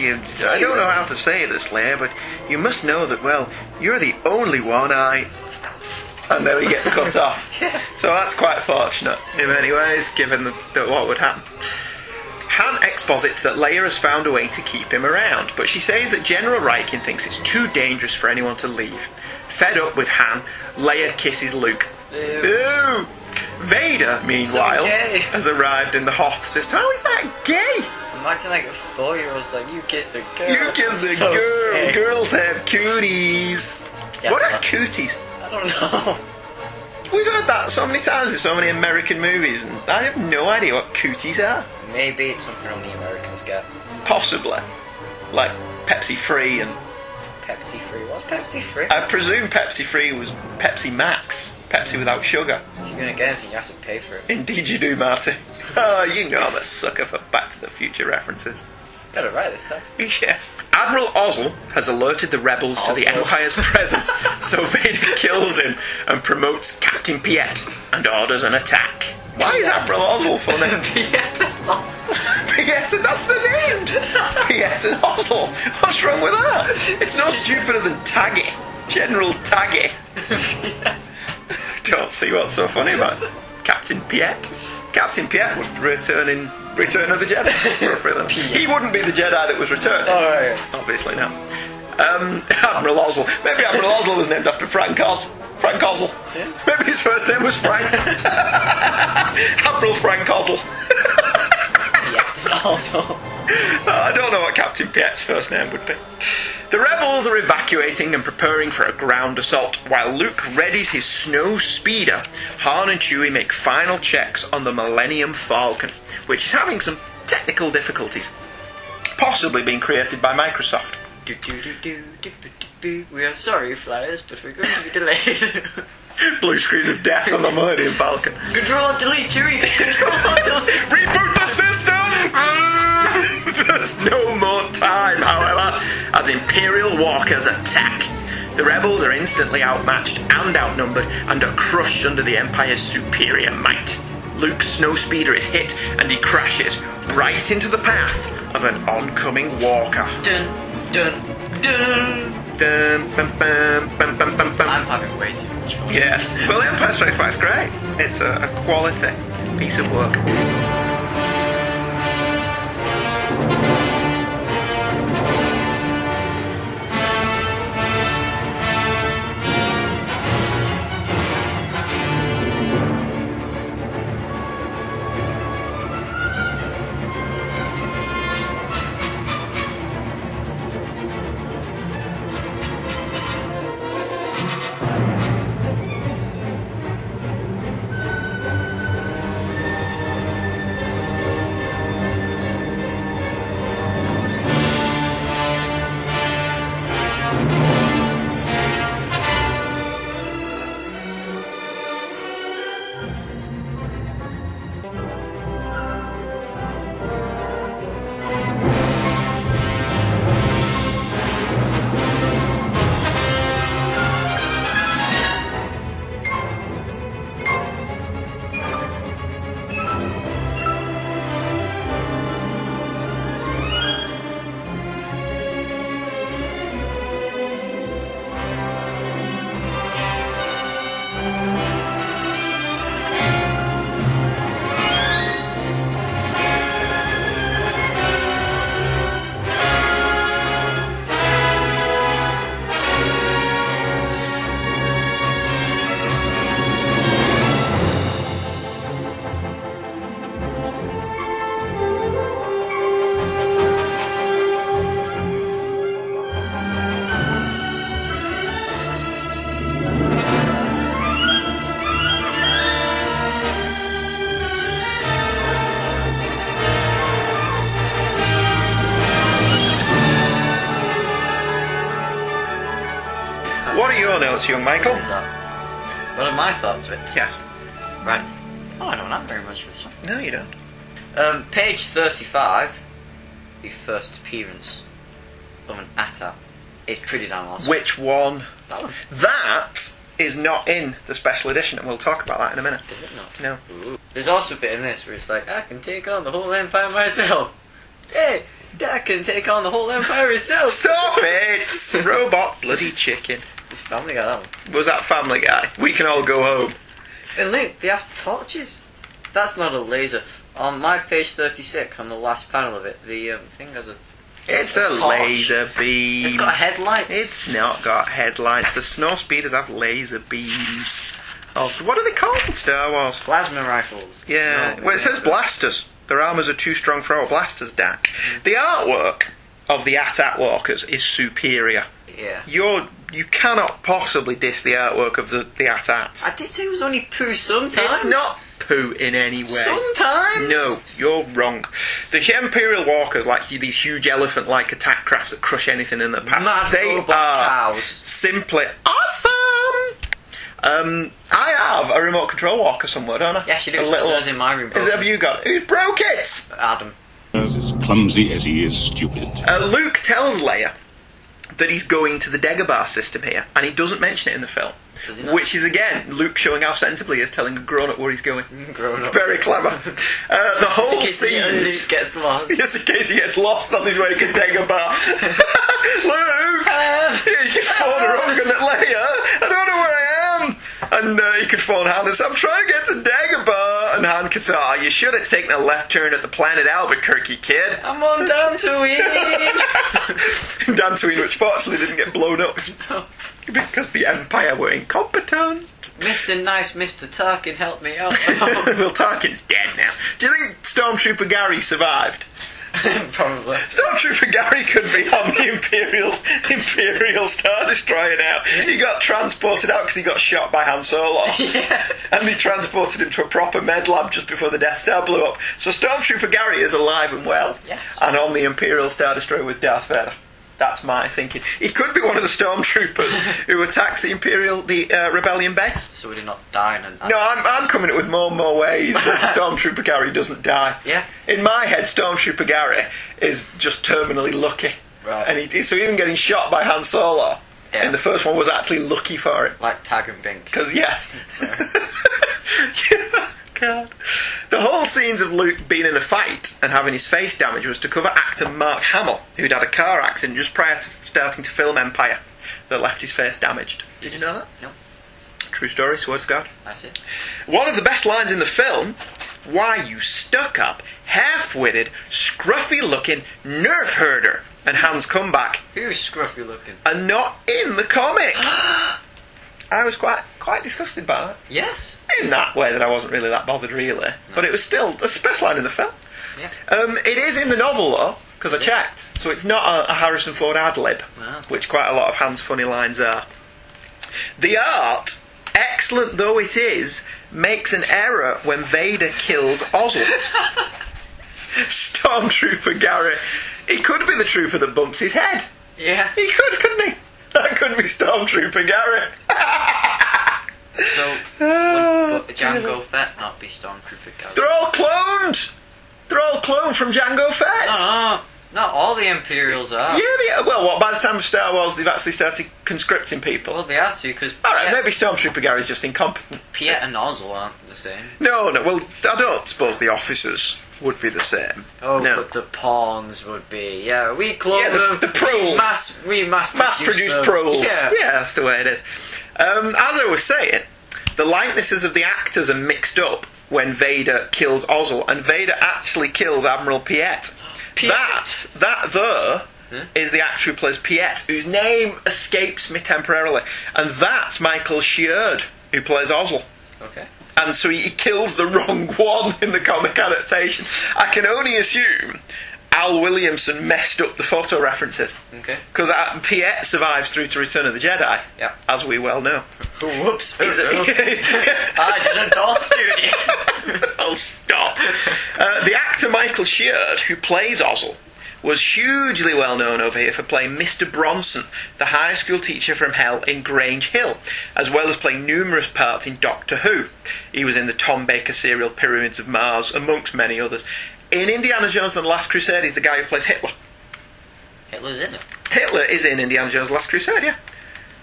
you, I don't know how to say this, Leia, but you must know that. Well, you're the only one I. And then he gets cut off. So that's quite fortunate in many ways, given the, the, what would happen. Han exposits that Leia has found a way to keep him around, but she says that General Rieekan thinks it's too dangerous for anyone to leave. Fed up with Han, Leia kisses Luke. Ew. Ooh! Vader, meanwhile, gay. has arrived in the Hoth system. How is that gay? Imagine like a four year old's like, you kissed a girl. You kiss a So girl. gay. Girls have cooties. Yeah, what are cooties? I don't know. We've heard that so many times in so many American movies, and I have no idea what cooties are. Maybe it's something only Americans get. Possibly. Like Pepsi Free, and Pepsi free. What's Pepsi free? I presume Pepsi Free was Pepsi Max, Pepsi without sugar. if you're gonna get anything, you have to pay for it. Indeed, you do, Marty. Oh, you know I'm a sucker for Back to the Future references. Got it right this time. Yes. Admiral Ozzel has alerted the rebels to the Ozzel. Empire's presence, so Vader kills him and promotes Captain Piett and orders an attack. Why is Admiral Ozzel funny? lost. Piett, and that's the names! Piett and Ozzel. What's wrong with that? It's no stupider than Tagge. General Tagge. Don't see what's so funny about Captain Piett. Captain Piett would return in Return of the Jedi. he wouldn't be the Jedi that was returned. Alright. Obviously not. Um, Admiral Ozzel. Maybe Admiral Ozzel was named after Frank Oz. Frank Ozzel. Yeah. Maybe his first name was Frank. Admiral Frank Ozzel. Also. I don't know what Captain Piett's first name would be. The rebels are evacuating and preparing for a ground assault. While Luke readies his snow speeder, Han and Chewie make final checks on the Millennium Falcon, which is having some technical difficulties, possibly being created by Microsoft. Do, do, do, do, do, do, do. We are sorry, flyers, but we're going to be delayed. Blue screen of death on the Millennium Falcon. Control, delete, Chewie. Control, delete. Reboot the system! Ah! There's no more time, however, as Imperial walkers attack. The rebels are instantly outmatched and outnumbered and are crushed under the Empire's superior might. Luke's snowspeeder is hit and he crashes right into the path of an oncoming walker. Dun, dun, dun. Dun, bum, bum, bum, bum, bum, bum. I'm having way too much fun. Yes. Well, the Empire Strikes Back's great. It's a, a quality piece of work. What are your Michael? What is that? What are my thoughts of it? Yes. Right. Oh, I don't have very much for this one. No, you don't. Um, page 35, the first appearance of an ATA is pretty damn awesome. Which one? That one. That is not in the special edition, and we'll talk about that in a minute. Is it not? No. Ooh. There's also a bit in this where it's like, I can take on the whole empire myself. Hey, Dad can take on the whole empire himself. Stop it! Robot bloody chicken. It's family guy, that one. Was that Family Guy? We can all go home. And look, they have torches. That's not a laser. On my page 36, on the last panel of it, the um, thing has a. It's a Torch. laser beam. It's got headlights. It's not got headlights. The snow speeders have laser beams. Of what are they called in Star Wars? plasma rifles. Yeah. No, well, it says blasters. Their armors are too strong for our blasters, Dak. The artwork of the AT-AT walkers is superior. Yeah. You're you cannot possibly diss the artwork of the the AT-ATs. I did say it was only poo sometimes. It's not poo in any way. Sometimes. No, you're wrong. The Imperial Walkers, like these huge elephant-like attack crafts that crush anything in their path, Mad they are cows. simply awesome. Um, I have a remote control walker somewhere, don't I? Yes, you do. A It's little. upstairs in my room. Is, it, have you got? Who broke it? Adam. as clumsy as he is stupid. Uh, Luke tells Leia that he's going to the Dagobah system here, and he doesn't mention it in the film. Does he not? Which is again Luke showing how sensibly he is telling a grown up where he's going. Grown up. Very clever. Uh, the whole scene. gets lost. Just in case he gets lost on his way to Dagobah. Luke! you can phone her up and Leia, I don't know where I am. And uh, you could phone Han and say, I'm trying to get to Dagobah. And Han could say, oh, you should have taken a left turn at the planet Albuquerque, kid. I'm on it. Dantooine, which fortunately didn't get blown up. Because the Empire were incompetent. Mr. Nice, Mr. Tarkin, help me out. well, Tarkin's dead now. Do you think Stormtrooper Gary survived? Probably. Stormtrooper Gary could be on the Imperial Imperial Star Destroyer now. He got transported out because he got shot by Han Solo. Yeah. And they transported him to a proper med lab just before the Death Star blew up. So Stormtrooper Gary is alive and well. Yes. And on the Imperial Star Destroyer with Darth Vader. That's my thinking. He could be one of the stormtroopers who attacks the Imperial, the uh, rebellion base. So we did not die in No, I'm, I'm coming up with more and more ways that Stormtrooper Gary doesn't die. Yeah. In my head, Stormtrooper Gary is just terminally lucky. Right. And he, so even getting shot by Han Solo Yeah. in the first one was actually lucky for it. Like Tag and Bink. Because, yes. God. The whole scenes of Luke being in a fight and having his face damaged was to cover actor Mark Hamill, who'd had a car accident just prior to starting to film Empire that left his face damaged. Did you know that? No. True story, swear to God. That's it. One of the best lines in the film Why, you stuck up, half witted, scruffy looking nerf herder. And Han's comeback Who's scruffy looking? And not in the comic. I was quite quite disgusted by that. Yes. In that way that I wasn't really that bothered, really. But it was still that's the best line in the film. Yeah. Um, it is in the novel, though, because I checked. So it's not a, a Harrison Ford ad lib, Wow. which quite a lot of Han's funny lines are. The art, excellent though it is, makes an error when Vader kills Ozzel. Stormtrooper Gary. He could be the trooper that bumps his head. Yeah. He could, couldn't he? That could be Stormtrooper Gary. So would but Jango ah. Fett not be Stormtrooper Gary? They're all cloned. They're all cloned from Jango Fett. No, no, not all the Imperials are. Yeah, they, well, what? By the time of Star Wars, they've actually started conscripting people. Well, they have to because All right, Piett, maybe Stormtrooper Gary's just incompetent. Piett and Ozzel aren't the same. No, no. Well, I don't suppose the officers would be the same. Oh, no. but the pawns would be. Yeah, we clone Yeah, the- them. the proles. We mass, we mass, mass-produced them. proles. Yeah. that's the way it is. Um, as I was saying, the likenesses of the actors are mixed up when Vader kills Ozzel, and Vader actually kills Admiral Piett. Piett. That, that is the actor who plays Piett, whose name escapes me temporarily, and that's Michael Sheard, who plays Ozzel. Okay. And so he, he kills the wrong one in the comic adaptation. I can only assume Al Williamson messed up the photo references Okay. because Piett survives through to Return of the Jedi, Yeah. as we well know. Whoops. He's a- I did a Darth duty. oh, stop! Uh, the actor Michael Sheard, who plays Ozzel, was hugely well known over here for playing Mr. Bronson, the high school teacher from Hell in Grange Hill, as well as playing numerous parts in Doctor Who. He was in the Tom Baker serial Pyramids of Mars, amongst many others. In Indiana Jones and the Last Crusade, he's the guy who plays Hitler. Hitler's in it. Hitler is in Indiana Jones and the Last Crusade, yeah.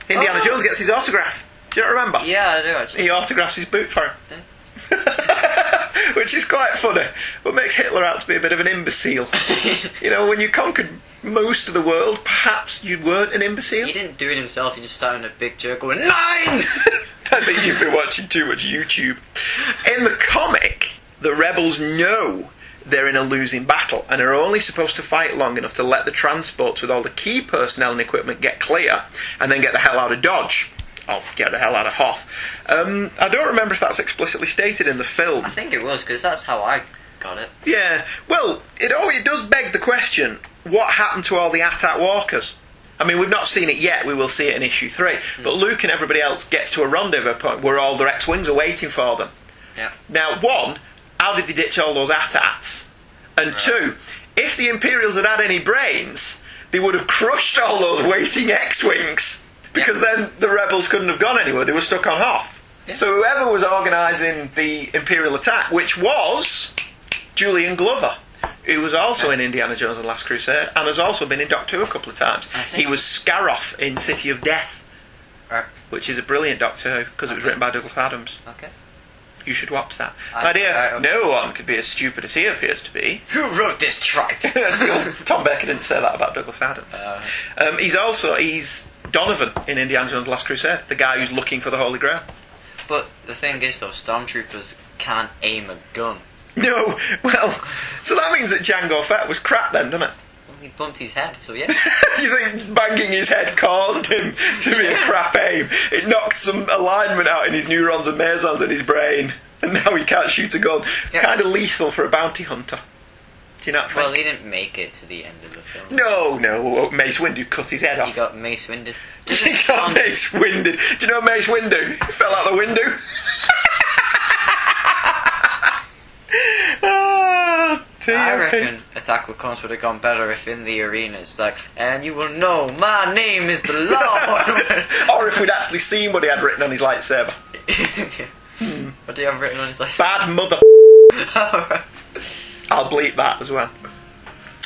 Indiana Oh. Jones gets his autograph. Do you not remember? Yeah, I do actually. he autographs his boot for him. Which is quite funny, but makes Hitler out to be a bit of an imbecile. you know, when you conquered most of the world, perhaps you weren't an imbecile. He didn't do it himself. He just sat in a big chair going nine. I think you've been watching too much YouTube. In the comic, the rebels know they're in a losing battle and are only supposed to fight long enough to let the transports with all the key personnel and equipment get clear and then get the hell out of Dodge. Oh, get the hell out of Hoth. Um, I don't remember if that's explicitly stated in the film. I think it was because that's how I got it. Yeah, well, it oh, it does beg the question: what happened to all the AT-AT walkers? I mean, we've not seen it yet. We will see it in issue three. But Luke and everybody else gets to a rendezvous point where all their X-wings are waiting for them. Yeah. Now, one, how did they ditch all those AT-ATs? And two, if the Imperials had had any brains, they would have crushed all those waiting X-wings because then the rebels couldn't have gone anywhere. They were stuck on Hoth. So whoever was organising the Imperial attack, which was Julian Glover, who was also in Indiana Jones and the Last Crusade, and has also been in Doctor Who a couple of times. He was Scaroth in City of Death, Right. which is a brilliant Doctor Who because it was written by Douglas Adams. Okay. You should watch that. I- My dear, I- okay. no one could be as stupid as he appears to be. Who wrote this tripe? Tom Baker didn't say that about Douglas Adams. Uh, Um, he's also he's Donovan in Indiana Jones Last Crusade, the guy who's looking for the Holy Grail. but the thing is, though, stormtroopers can't aim a gun. No, well, so that means that Jango Fett was crap then, doesn't it? Well, he bumped his head, so yeah. you think banging his head caused him to be a crap aim? It knocked some alignment out in his neurons and mesons in his brain, and now he can't shoot a gun. Yeah. Kind of lethal for a bounty hunter. Do you not think? well, he didn't make it to the end of the film. no, no, Mace Windu cut his head off. He got mace winded. He got Mace Windu. Do you know Mace Windu? He fell out the window. ah, I reckon Attack of the Clones would have gone better if in the arena it's like, and you will know my name is the Lord. or if we'd actually seen what he had written on his lightsaber. what do you have written on his list? Bad mother. I'll bleep that as well.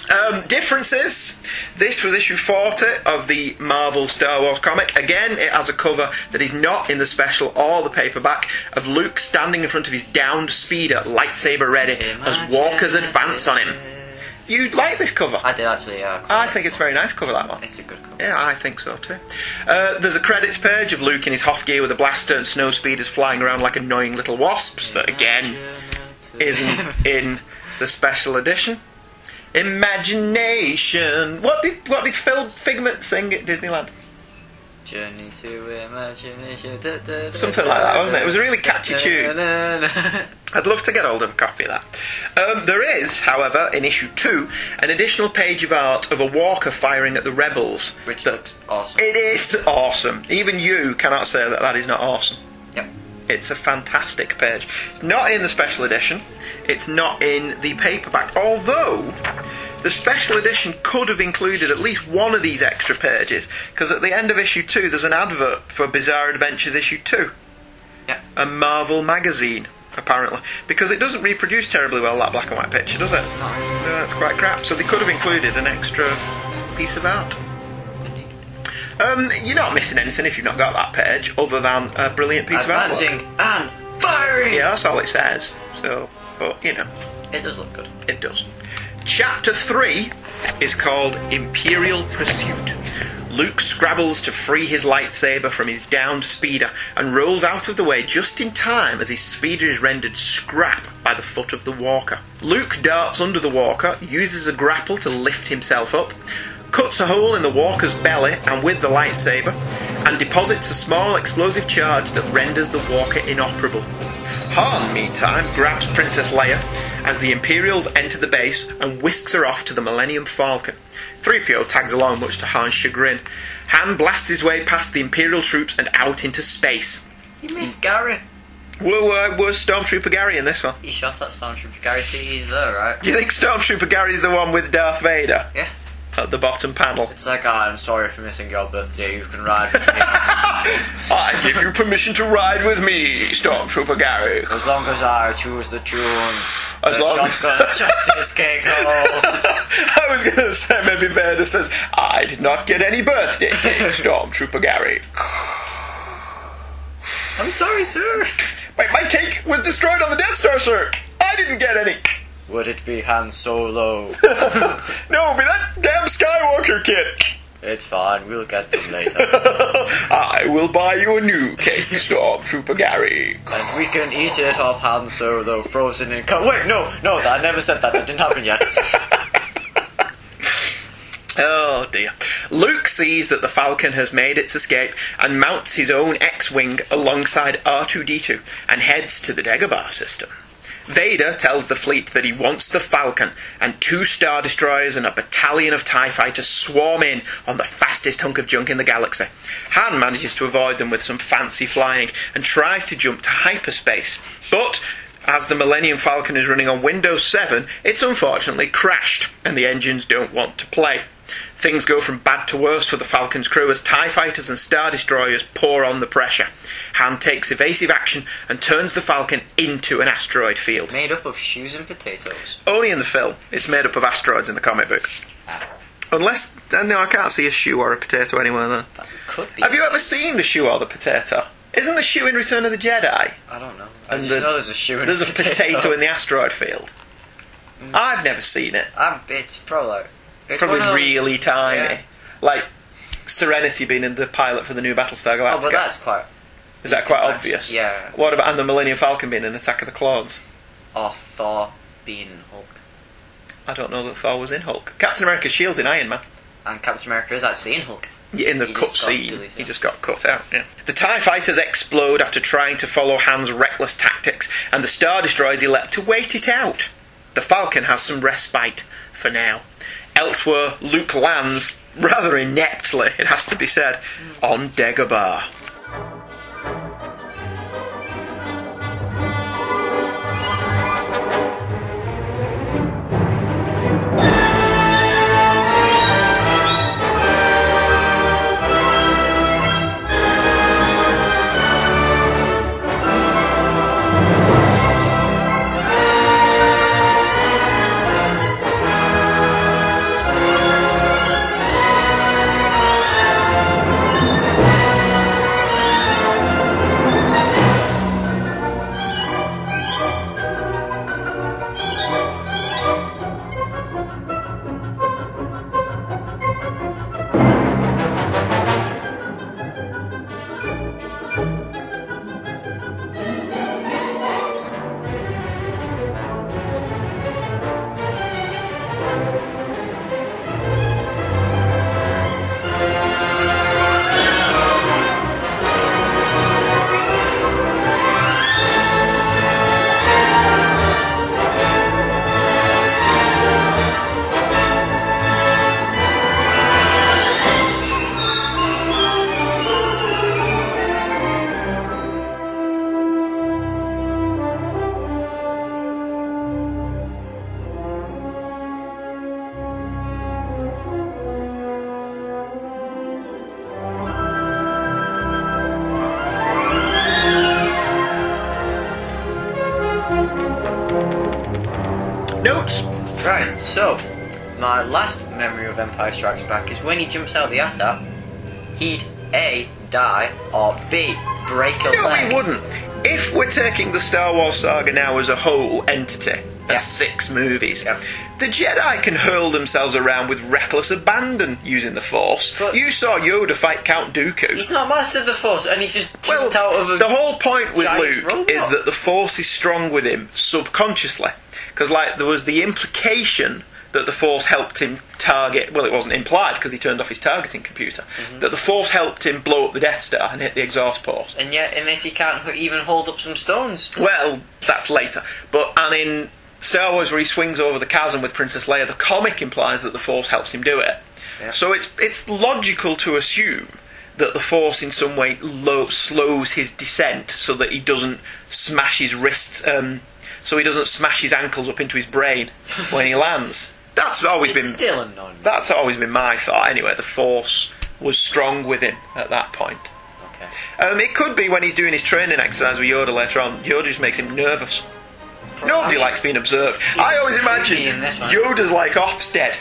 Um, differences. This was issue 40 of the Marvel Star Wars comic. Again, it has a cover that is not in the special or the paperback of Luke standing in front of his downed speeder, lightsaber ready, as walkers advance on him. You like this cover? I did actually. I think it's a very nice cover, that one. It's a good cover. Yeah, I think so too. Uh, there's a credits page of Luke in his Hoth gear with a blaster and snow speeders flying around like annoying little wasps that again isn't in the special edition. Imagination. What did what did Phil Figment sing at Disneyland? Journey to imagination. da, da, da, Something like that, wasn't it? It was a really catchy tune. I'd love to get hold of a copy of that. Um, there is, however, in issue two, an additional page of art of a walker firing at the rebels. Which looks awesome. It is awesome. Even you cannot say that that is not awesome. It's a fantastic page. It's not in the special edition. It's not in the paperback. Although the special edition could have included at least one of these extra pages, because at the end of issue two, there's an advert for Bizarre Adventures issue two, Yep. a Marvel magazine. Apparently, because it doesn't reproduce terribly well that black and white picture, does it? No. No, that's quite crap. So they could have included an extra piece of art. Um, you're not missing anything if you've not got that page, other than a brilliant piece of artwork. Advancing and firing. Yeah, that's all it says. So, but you know, It does look good. it does. Chapter 3 is called Imperial Pursuit. Luke scrabbles to free his lightsaber from his downed speeder and rolls out of the way just in time as his speeder is rendered scrap by the foot of the walker. Luke darts under the walker, uses a grapple to lift himself up, cuts a hole in the walker's belly and with the lightsaber, and deposits a small explosive charge that renders the walker inoperable. Han, meantime, grabs Princess Leia as the Imperials enter the base and whisks her off to the Millennium Falcon. 3PO tags along, much to Han's chagrin. Han blasts his way past the Imperial troops and out into space. You missed Gary. Whoa, was Stormtrooper Gary in this one? He shot at Stormtrooper Gary. See, he's there, right? Do you think Stormtrooper Gary's the one with Darth Vader Yeah. At the bottom panel? It's like, oh, I'm sorry for missing your birthday. You can ride with me. I give you permission to ride with me, Stormtrooper Gary. as long as I choose the tunes. As the long- shotgun choices cake hole. I was going to say maybe Vader says, I did not get any birthday cake, Stormtrooper Gary. I'm sorry, sir. Wait, my cake was destroyed on the Death Star, sir. I didn't get any. Would it be Han Solo? No, be that damn Skywalker kid. it's fine. We'll get them later. I will buy you a new cake, Stormtrooper Gary. And we can eat it off Han Solo, frozen in. Co- Wait, no, no, I never said that. That didn't happen yet. Oh dear. Luke sees that the Falcon has made its escape and mounts his own X Wing alongside R2D2 and heads to the Dagobah system. Vader tells the fleet that he wants the Falcon, and two Star Destroyers and a battalion of TIE fighters swarm in on the fastest hunk of junk in the galaxy. Han manages to avoid them with some fancy flying and tries to jump to hyperspace, but as the Millennium Falcon is running on Windows 7, it's unfortunately crashed, and the engines don't want to play. Things go from bad to worse for the Falcon's crew as TIE fighters and Star Destroyers pour on the pressure. Han takes evasive action and turns the Falcon into an asteroid field. Made up of shoes and potatoes. Only in the film. It's made up of asteroids in the comic book. Unless, uh, no, I can't see a shoe or a potato anywhere there. That could be. Have you ever seen the shoe or the potato? Isn't the shoe in Return of the Jedi? I don't know. I And the- know there's a shoe and There's a potato. potato in the asteroid field. I've never seen it. Um, it's probably. It's Probably one of them- really tiny. Yeah. Like Serenity being in the pilot for the new Battlestar Galactica. Oh, but that's quite. Is that quite obvious? yeah. What about and the Millennium Falcon being in Attack of the Clones? Or Thor being Hulk. I don't know that Thor was in Hulk. Captain America's shield's in Iron Man. And Captain America is actually in Hulk. Yeah, in the He cut scene, he just got cut out. Yeah. The Tie Fighters explode after trying to follow Han's reckless tactics, and the Star Destroyers elect to wait it out. The Falcon has some respite for now. Elsewhere, Luke lands rather ineptly, it has to be said, on Dagobah. Back is when he jumps out of the AT-AT, he'd A, die, or B, break a No, leg. we wouldn't. If we're taking the Star Wars saga now as a whole entity, as Yeah. six movies, Yeah. the Jedi can hurl themselves around with reckless abandon using the Force. But- you saw Yoda fight Count Dooku. He's not master of the Force, and he's just well, jumped out of a... the whole point with Luke robot. is that the Force is strong with him subconsciously, because like there was the implication that the Force helped him target. Well, it wasn't implied because he turned off his targeting computer. Mm-hmm. That the Force helped him blow up the Death Star and hit the exhaust port. And yet, in this, he can't even hold up some stones. Well, that's later. But and in Star Wars, where he swings over the chasm with Princess Leia, the comic implies that the Force helps him do it. Yeah. So it's it's logical to assume that the Force in some way lo- slows his descent so that he doesn't smash his wrists, um, so he doesn't smash his ankles up into his brain when he lands. That's always It's been still unknown. that's always been my thought. Anyway, the Force was strong with him at that point. Okay. Um, it could be when he's doing his training exercise with Yoda later on. Yoda just makes him nervous. Nobody likes being observed. I always imagine creepy in this one. Yoda's like Ofsted.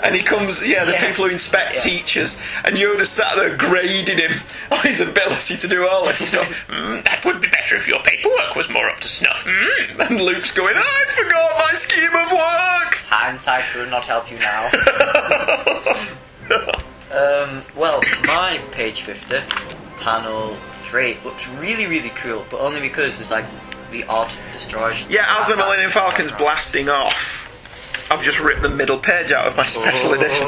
And he comes, yeah, the Yeah. people who inspect Yeah. teachers, and Yoda's sat there grading him on his ability to do all this stuff. Mm, that would be better if your paperwork was more up to snuff. Mm. And Luke's going, I forgot my scheme of work! Hindsight will not help you now. um, well, my page 50 panel three looks really, really cool, but only because there's like the odd destroyers. Yeah, as the Millennium Falcon's blasting off, I've just ripped the middle page out of my special edition.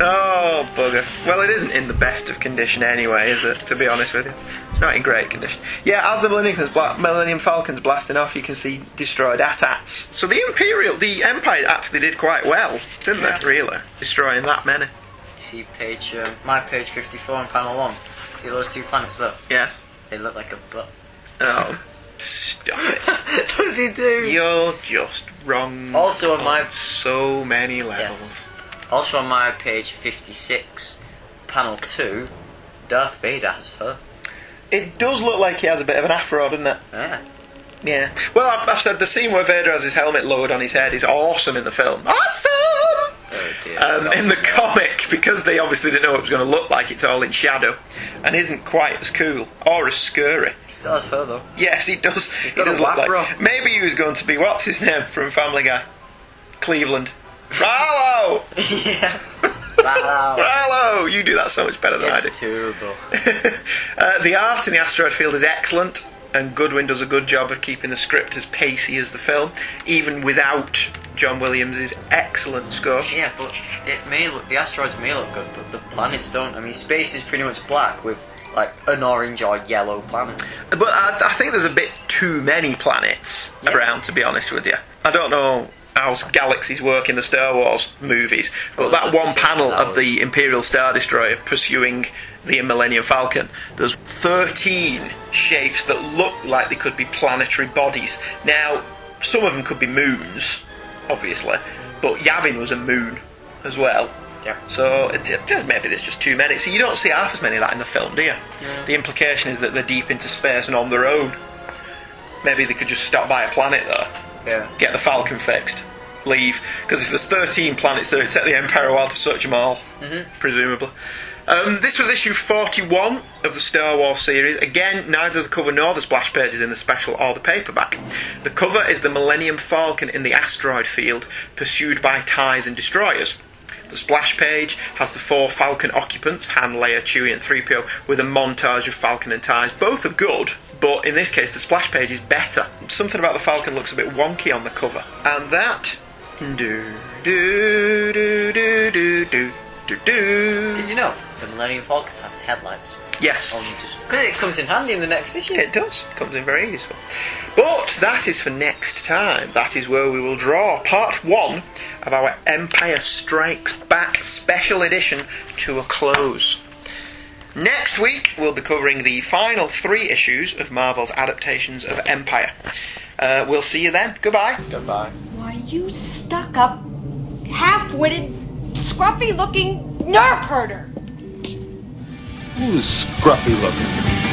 Oh, bugger. Well, it isn't in the best of condition anyway, is it? To be honest with you. It's not in great condition. Yeah, as the Millennium, Bla- Millennium Falcon's blasting off, you can see destroyed AT-ATs. So the Imperial, the Empire actually did quite well, didn't Yeah. they, really? Destroying that many. You see page, um, my page 54 on panel one. See those two planets there? Yes. They look like a butt. Oh, stop it. what they do? You're just wrong. Also on my- so many levels. Also on my page 56, panel two, Darth Vader has her. It does look like he has a bit of an afro, doesn't it? Yeah. Yeah. Well, I've, I've said the scene where Vader has his helmet lowered on his head is awesome in the film. Awesome! Oh dear. Um, in the comic, because they obviously didn't know what it was going to look like, it's all in shadow and isn't quite as cool or as scary. Still has her though. Yes, he does. He's he got a does look like. wafro. Maybe he was going to be what's his name from Family Guy, Cleveland. Rallo, yeah. Wow. Rallo, you do that so much better than I do. It's terrible. uh, the art in the asteroid field is excellent, and Goodwin does a good job of keeping the script as pacey as the film, even without John Williams' excellent score. Yeah, but it may look the asteroids may look good, but the planets don't. I mean, space is pretty much black with like an orange or yellow planet. But I, I think there's a bit too many planets Yeah. around, to be honest with you. I don't know how galaxies work in the Star Wars movies, but Well, that one panel of the Imperial Star Destroyer pursuing the Millennium Falcon, there's 13 shapes that look like they could be planetary bodies. Now, some of them could be moons, obviously, but Yavin was a moon as well. Yeah. So it, it just maybe there's just too many. See, you don't see half as many of that in the film, do you? Yeah. The implication is that they're deep into space and on their own. Maybe they could just stop by a planet though, Yeah. get the Falcon fixed, leave. Because if there's 13 planets there, it'd take the Empire a while to search them all, mm-hmm. presumably. Um, this was issue 41 of the Star Wars series. Again, neither the cover nor the splash page is in the special or the paperback. The cover is the Millennium Falcon in the asteroid field, pursued by TIEs and destroyers. The splash page has the four Falcon occupants, Han, Leia, Chewie, and 3PO, with a montage of Falcon and TIEs. Both are good, but in this case, the splash page is better. Something about the Falcon looks a bit wonky on the cover. And that. Do, do, do, do, do, do, do. Did you know the Millennium Falcon has headlights? Yes. On just because it comes in handy in the next issue. It does. It Comes in very useful. But that is for next time. That is where we will draw part one of our Empire Strikes Back special edition to a close. Next week, we'll be covering the final three issues of Marvel's adaptations of Empire. Uh, we'll see you then. Goodbye. Goodbye. Why, you stuck up, half witted, scruffy looking nerf herder! Who's scruffy looking?